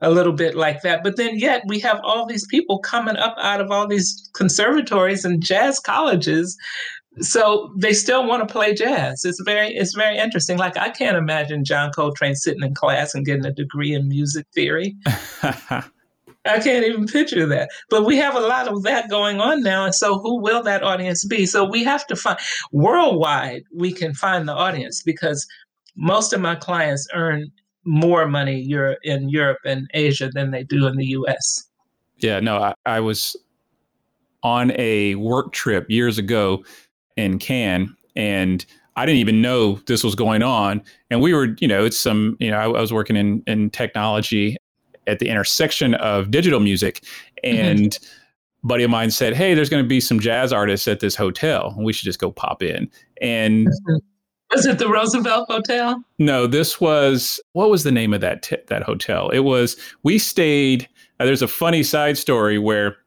a little bit like that. But then yet we have all these people coming up out of all these conservatories and jazz colleges so they still want to play jazz. It's very it's very interesting. Like I can't imagine John Coltrane sitting in class and getting a degree in music theory. I can't even picture that. But we have a lot of that going on now. And so who will that audience be? So we have to find worldwide, we can find the audience because most of my clients earn more money in Europe and Asia than they do in the US. Yeah, no, I, I was on a work trip years ago in Cannes and I didn't even know this was going on. And we were, you know, it's some, you know, I, I was working in, in technology at the intersection of digital music. Mm-hmm. And mm-hmm. buddy of mine said, Hey, there's going to be some jazz artists at this hotel. We should just go pop in. And was it the Roosevelt Hotel? No, this was what was the name of that t- that hotel? It was we stayed. Uh, there's a funny side story where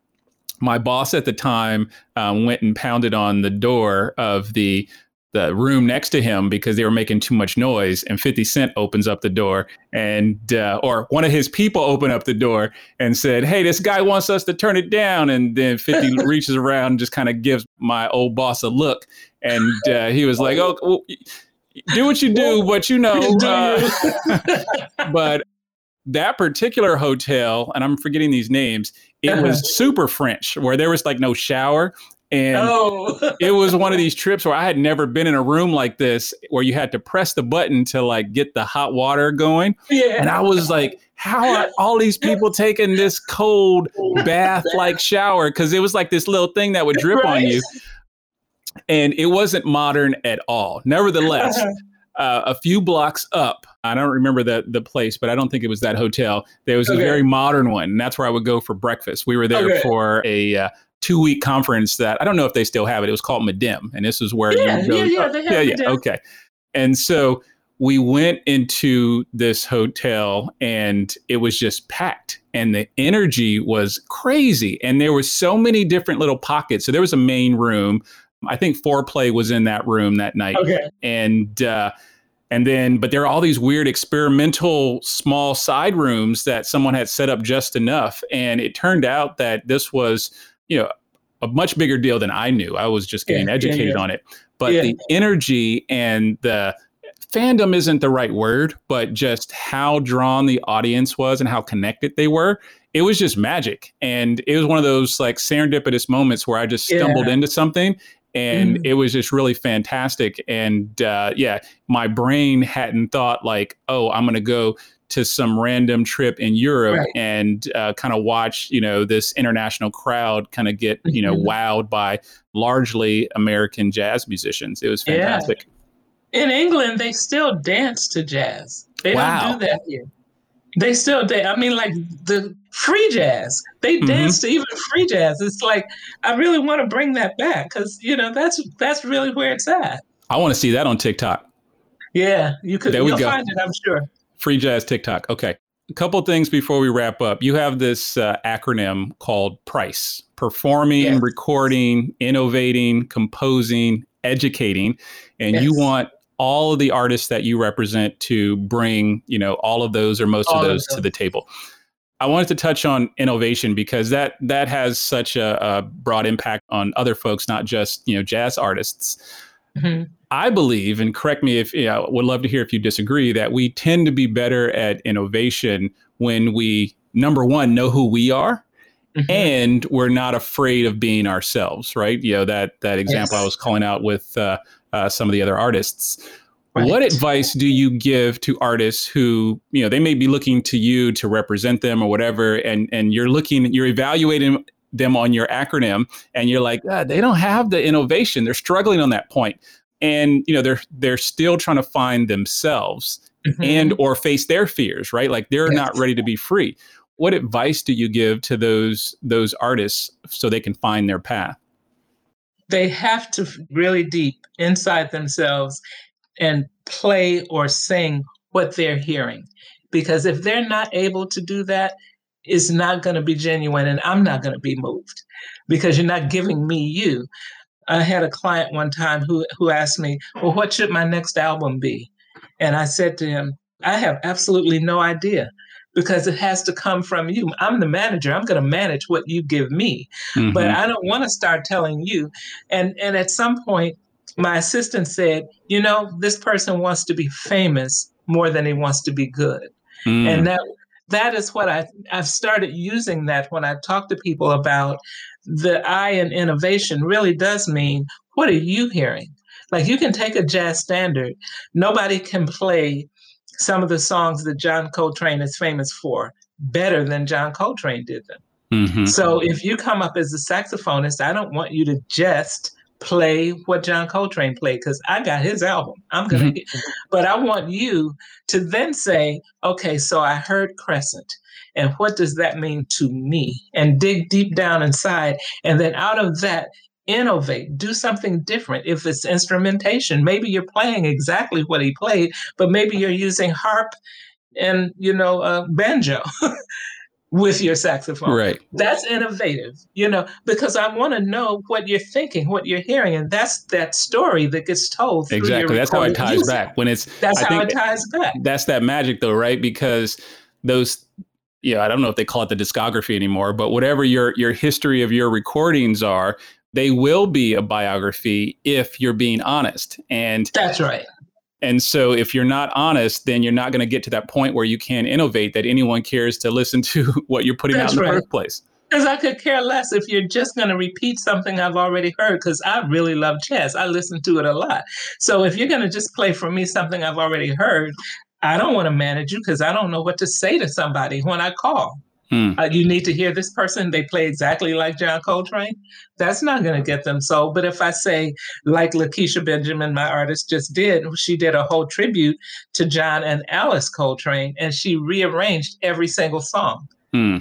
my boss at the time um, went and pounded on the door of the the room next to him because they were making too much noise and 50 cent opens up the door and uh, or one of his people open up the door and said hey this guy wants us to turn it down. And then 50 reaches around and just kind of gives my old boss a look. And uh, he was like oh well, do what you do but you know uh, but that particular hotel and i'm forgetting these names it was super french where there was like no shower and oh. it was one of these trips where I had never been in a room like this where you had to press the button to like get the hot water going. Yeah. And I was like, how are all these people taking this cold bath like shower? Because it was like this little thing that would drip right. on you. And it wasn't modern at all. Nevertheless, uh-huh. Uh, a few blocks up, I don't remember the the place, but I don't think it was that hotel. There was okay. a very modern one, and that's where I would go for breakfast. We were there okay. for a uh, two week conference that I don't know if they still have it. It was called Midem, and this is where yeah, you go. Yeah, yeah, they have yeah, yeah. Okay, and so we went into this hotel, and it was just packed, and the energy was crazy, and there were so many different little pockets. So there was a main room. I think Fourplay was in that room that night, okay. and. Uh, and then, but there are all these weird experimental small side rooms that someone had set up just enough. And it turned out that this was you know, a much bigger deal than I knew. I was just getting yeah, educated yeah, yeah. on it. But the energy and the fandom isn't the right word, but just how drawn the audience was and how connected they were. It was just magic. And it was one of those like serendipitous moments where I just stumbled into something and mm. it was just really fantastic. And uh, yeah, my brain hadn't thought like, oh, I'm going to go to some random trip in Europe right. and uh, kind of watch, you know, this international crowd kind of get, you know, mm-hmm. wowed by largely American jazz musicians. It was fantastic. Yeah. In England, they still dance to jazz. They wow. don't do that here. They still dance. I mean, like the free jazz. They mm-hmm. dance to even free jazz. It's like I really want to bring that back because you know that's that's really where it's at. I want to see that on TikTok. Yeah, you could. There we go. find it. I'm sure. Free Jazz TikTok. Okay. A couple things before we wrap up. You have this uh, acronym called PRICE performing, yes. recording, innovating, composing, educating. And yes. you want all of the artists that you represent to bring, you know, all of those or most all of those of to the table. I wanted to touch on innovation because that that has such a, a broad impact on other folks, not just you know jazz artists. Mm-hmm. I believe, and correct me if you know, would love to hear if you disagree, that we tend to be better at innovation when we number one know who we are. Mm-hmm. And we're not afraid of being ourselves, right? You know that that example yes. I was calling out with uh, uh, some of the other artists. Right. What advice do you give to artists who, you know, they may be looking to you to represent them or whatever, and and you're looking, you're evaluating them on your acronym, and you're like, ah, they don't have the innovation. They're struggling on that point and you know they're they're still trying to find themselves mm-hmm. and or face their fears right like they're yes. not ready to be free what advice do you give to those those artists so they can find their path they have to really deep inside themselves and play or sing what they're hearing. Because if they're not able to do that it's not going to be genuine and i'm not going to be moved because you're not giving me you. I had a client one time who who asked me, "Well, what should my next album be?" And I said to him, "I have absolutely no idea because it has to come from you. I'm the manager. I'm going to manage what you give me. Mm-hmm. But I don't want to start telling you. And and at some point my assistant said, "You know, this person wants to be famous more than he wants to be good." Mm. And that that is what I I've started using that when I talk to people about the I in innovation really does mean what are you hearing? Like you can take a jazz standard. Nobody can play some of the songs that John Coltrane is famous for better than John Coltrane did them. Mm-hmm. So if you come up as a saxophonist, I don't want you to just play what John Coltrane played because I got his album. I'm gonna mm-hmm. but I want you to then say, okay, so I heard Crescent, and what does that mean to me? And dig deep down inside, and then out of that, innovate, do something different. If it's instrumentation, maybe you're playing exactly what he played, but maybe you're using harp and you know uh, banjo with your saxophone. Right. That's innovative, you know, because I want to know what you're thinking, what you're hearing, and that's that story that gets told. exactly. That's how it ties music. back. When it's that's I how it ties back. That's that magic, though, right? Because those. Yeah, I don't know if they call it the discography anymore, but whatever your your history of your recordings are, they will be a biography if you're being honest. And that's right. And so if you're not honest, then you're not going to get to that point where you can innovate that anyone cares to listen to what you're putting That's out in right. the first place. Because I could care less if you're just going to repeat something I've already heard, because I really love jazz. I listen to it a lot. So if you're going to just play for me something I've already heard, I don't want to manage you because I don't know what to say to somebody when I call. Hmm. Uh, you need to hear this person. They play exactly like John Coltrane. That's not going to get them sold. But if I say, like Lakecia Benjamin, my artist just did, she did a whole tribute to John and Alice Coltrane, and she rearranged every single song. Hmm.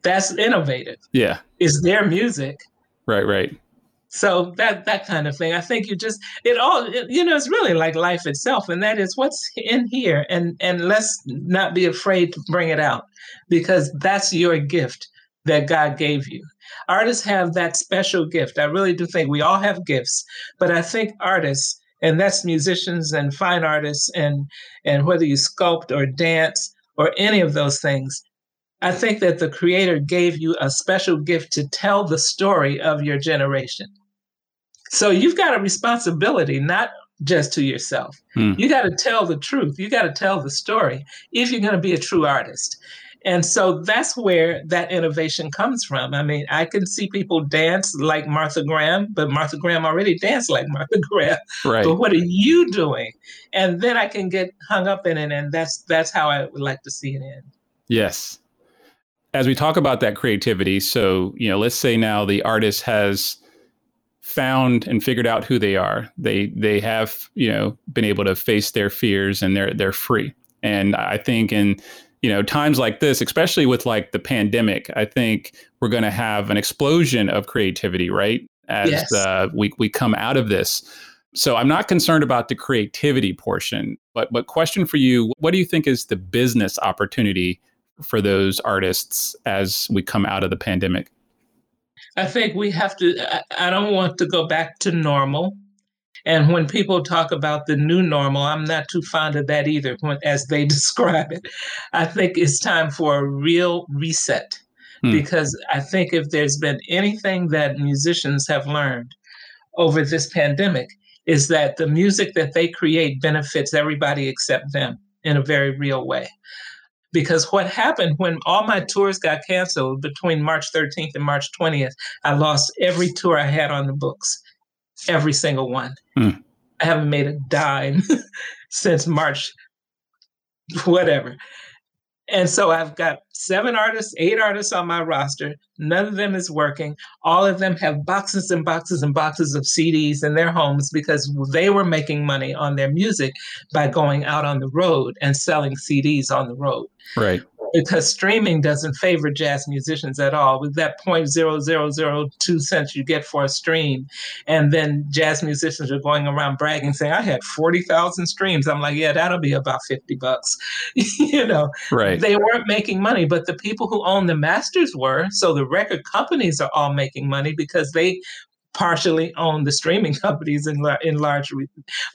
That's innovative. Yeah. It's their music. Right, right. So that that kind of thing. I think you just it all it, you know it's really like life itself, and that is what's in here, and and let's not be afraid to bring it out because that's your gift that God gave you. Artists have that special gift. I really do think we all have gifts, but I think artists and that's musicians and fine artists and and whether you sculpt or dance or any of those things I think that the creator gave you a special gift to tell the story of your generation. So you've got a responsibility, not just to yourself. Hmm. You got to tell the truth. You got to tell the story if you're going to be a true artist. And so that's where that innovation comes from. I mean, I can see people dance like Martha Graham, but Martha Graham already danced like Martha Graham. Right. But what are you doing? And then I can get hung up in it, and that's that's how I would like to see it end. Yes. As we talk about that creativity, so you know, let's say now the artist has found and figured out who they are. They they have you know been able to face their fears and they're they're free. And I think in you know times like this, especially with like the pandemic, I think we're going to have an explosion of creativity, right? As yes. uh, we we come out of this. So I'm not concerned about the creativity portion, but but question for you: What do you think is the business opportunity for those artists as we come out of the pandemic? I think we have to, I, don't want to go back to normal. And when people talk about the new normal, I'm not too fond of that either, when, as they describe it. I think it's time for a real reset hmm. because I think if there's been anything that musicians have learned over this pandemic, is that the music that they create benefits everybody except them in a very real way because what happened when all my tours got canceled between March 13th and March 20th, I lost every tour I had on the books, every single one. Hmm. I haven't made a dime since March, whatever. And so I've got seven artists, eight artists on my roster. None of them is working. All of them have boxes and boxes and boxes of CDs in their homes because they were making money on their music by going out on the road and selling CDs on the road. Right because streaming doesn't favor jazz musicians at all. With that point zero zero zero two cents you get for a stream, and then jazz musicians are going around bragging, saying, "I had forty thousand streams." I'm like, "Yeah, that'll be about fifty bucks." you know, right? They weren't making money, but the people who own the masters were. So the record companies are all making money because they partially own the streaming companies in, in large,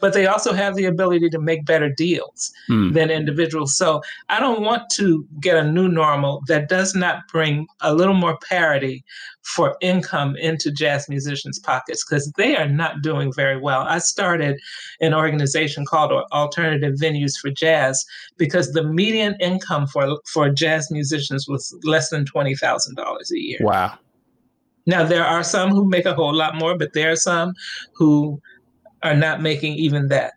but they also have the ability to make better deals mm. than individuals. So I don't want to get a new normal that does not bring a little more parity for income into jazz musicians' pockets because they are not doing very well. I started an organization called Alternative Venues for Jazz because the median income for for jazz musicians was less than twenty thousand dollars a year. Wow. Now there are some who make a whole lot more, but there are some who are not making even that.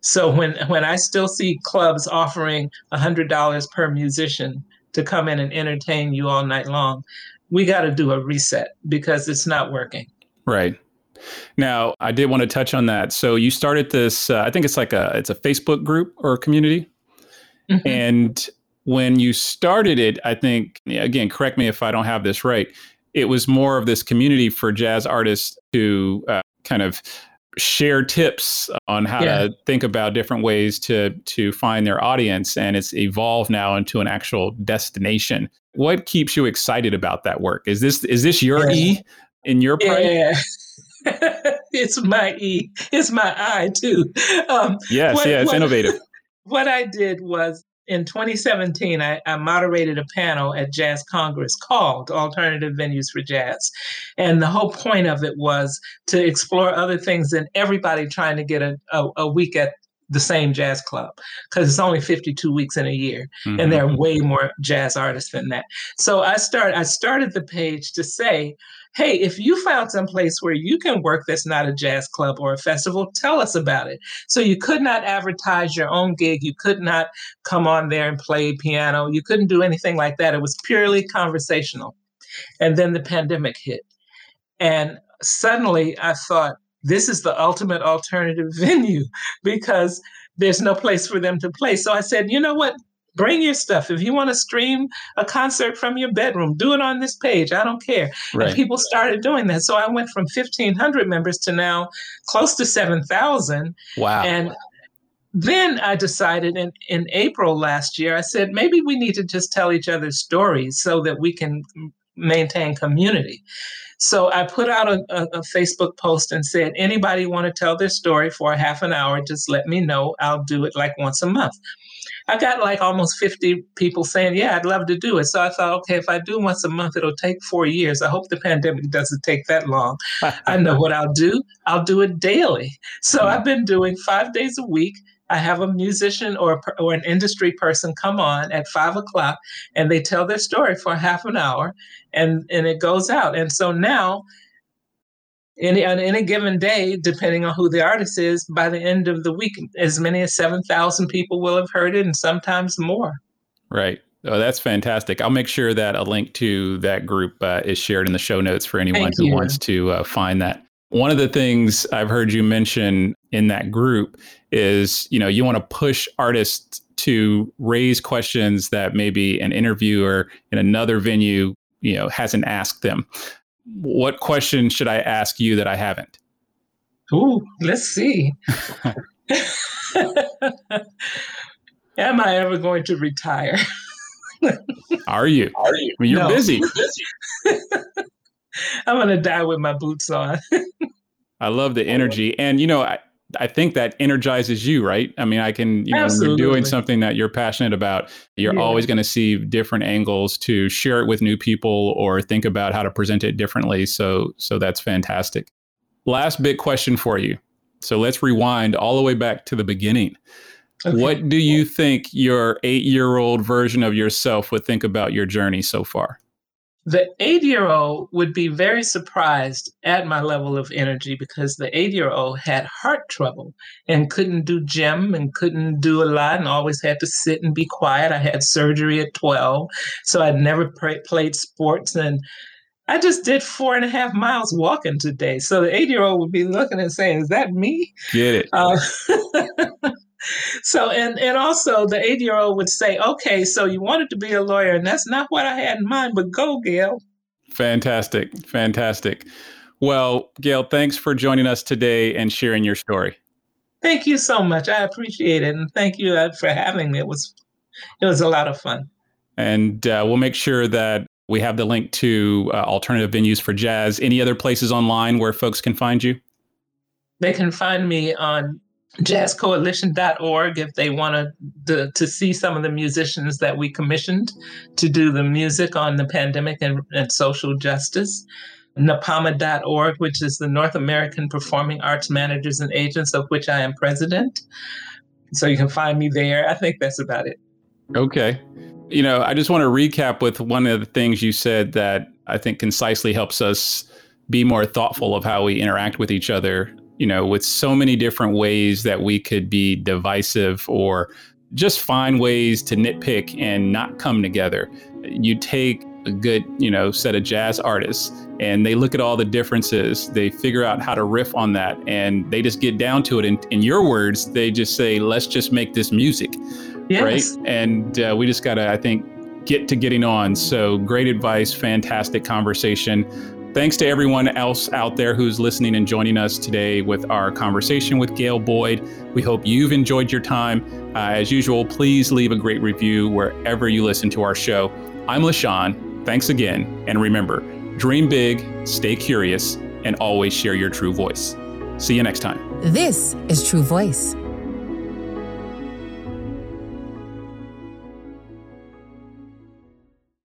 So when when I still see clubs offering hundred dollars per musician to come in and entertain you all night long, we got to do a reset because it's not working. Right. Now, I did want to touch on that. So you started this. Uh, I think it's like a it's a Facebook group or a community, mm-hmm. and when you started it, I think again, correct me if I don't have this right. It was more of this community for jazz artists to uh, kind of share tips on how yeah. to think about different ways to to find their audience and it's evolved now into an actual destination what keeps you excited about that work is this is this your yeah. e in your pride? yeah it's my e it's my i too um, yes what, yeah it's what, innovative what i did was in 2017, I, I, moderated a panel at Jazz Congress called Alternative Venues for Jazz. And the whole point of it was to explore other things than everybody trying to get a, a, a week at the same jazz club because it's only 52 weeks in a year mm-hmm. and there are way more jazz artists than that so i started i started the page to say hey, if you found some place where you can work that's not a jazz club or a festival, tell us about it. So you could not advertise your own gig. You could not come on there and play piano. You couldn't do anything like that. It was purely conversational. And then the pandemic hit. And suddenly I thought, this is the ultimate alternative venue because there's no place for them to play. So I said, you know what? Bring your stuff. If you want to stream a concert from your bedroom, do it on this page. I don't care. Right. And people started doing that. So I went from 1,500 members to now close to 7,000. Wow. And then I decided in, in April last year, I said, maybe we need to just tell each other stories so that we can maintain community. So I put out a, a, a, Facebook post and said, anybody want to tell their story for a half an hour, just let me know. I'll do it like once a month. I got like almost 50 people saying, Yeah, I'd love to do it. So I thought, okay, if I do once a month, it'll take four years. I hope the pandemic doesn't take that long. I know what I'll do. I'll do it daily. So hmm. I've been doing five days a week. I have a musician or, or an industry person come on at five o'clock and they tell their story for half an hour and, and it goes out. And so now any on any given day, depending on who the artist is, by the end of the week, as many as seven thousand people will have heard it, and sometimes more. Right. Oh, that's fantastic. I'll make sure that a link to that group uh, is shared in the show notes for anyone Thank who you. wants to uh, find that. One of the things I've heard you mention in that group is, you know, you want to push artists to raise questions that maybe an interviewer in another venue, you know, hasn't asked them what question should I ask you that I haven't? Ooh, let's see. Am I ever going to retire? Are you? Are you? I mean, you're no. busy. I'm going to die with my boots on. I love the energy. And, you know, I, I think that energizes you, right? I mean, I can, you know, you're doing something that you're passionate about, you're yeah. always going to see different angles to share it with new people or think about how to present it differently. So, so that's fantastic. Last big question for you. So let's rewind all the way back to the beginning. Okay. What do you think your eight year old version of yourself would think about your journey so far? The eight year old would be very surprised at my level of energy because the eight year old had heart trouble and couldn't do gym and couldn't do a lot and always had to sit and be quiet. I had surgery at 12, so I'd never played sports. And I just did four and a half miles walking today. So the eight year old would be looking and saying, Is that me? Get it. Uh, so and and also the eight year old would say, "Okay, so you wanted to be a lawyer, and that's not what I had in mind, but go, Gail." Fantastic, fantastic. Well, Gail, thanks for joining us today and sharing your story. Thank you so much. I appreciate it, and thank you uh, for having me. It was it was a lot of fun. And uh, we'll make sure that We have the link to uh, alternative venues for jazz. Any other places online where folks can find you? They can find me on jazzcoalition.org if they want to, to see some of the musicians that we commissioned to do the music on the pandemic and, and social justice. NAPAMA.org, which is the North American Performing Arts Managers and Agents, of which I am president. So you can find me there. I think that's about it. Okay. You know, I just want to recap with one of the things you said that I think concisely helps us be more thoughtful of how we interact with each other you know, with so many different ways that we could be divisive or just find ways to nitpick and not come together. You take a good, you know, set of jazz artists and they look at all the differences. They figure out how to riff on that and they just get down to it. And in your words, they just say, let's just make this music. Yes. Right. And uh, we just got to, I think, get to getting on. So great advice, fantastic conversation. Thanks to everyone else out there who's listening and joining us today with our conversation with Gail Boyd. We hope you've enjoyed your time. Uh, as usual, please leave a great review wherever you listen to our show. I'm LaShawn. Thanks again. And remember, dream big, stay curious, and always share your true voice. See you next time. This is True Voice.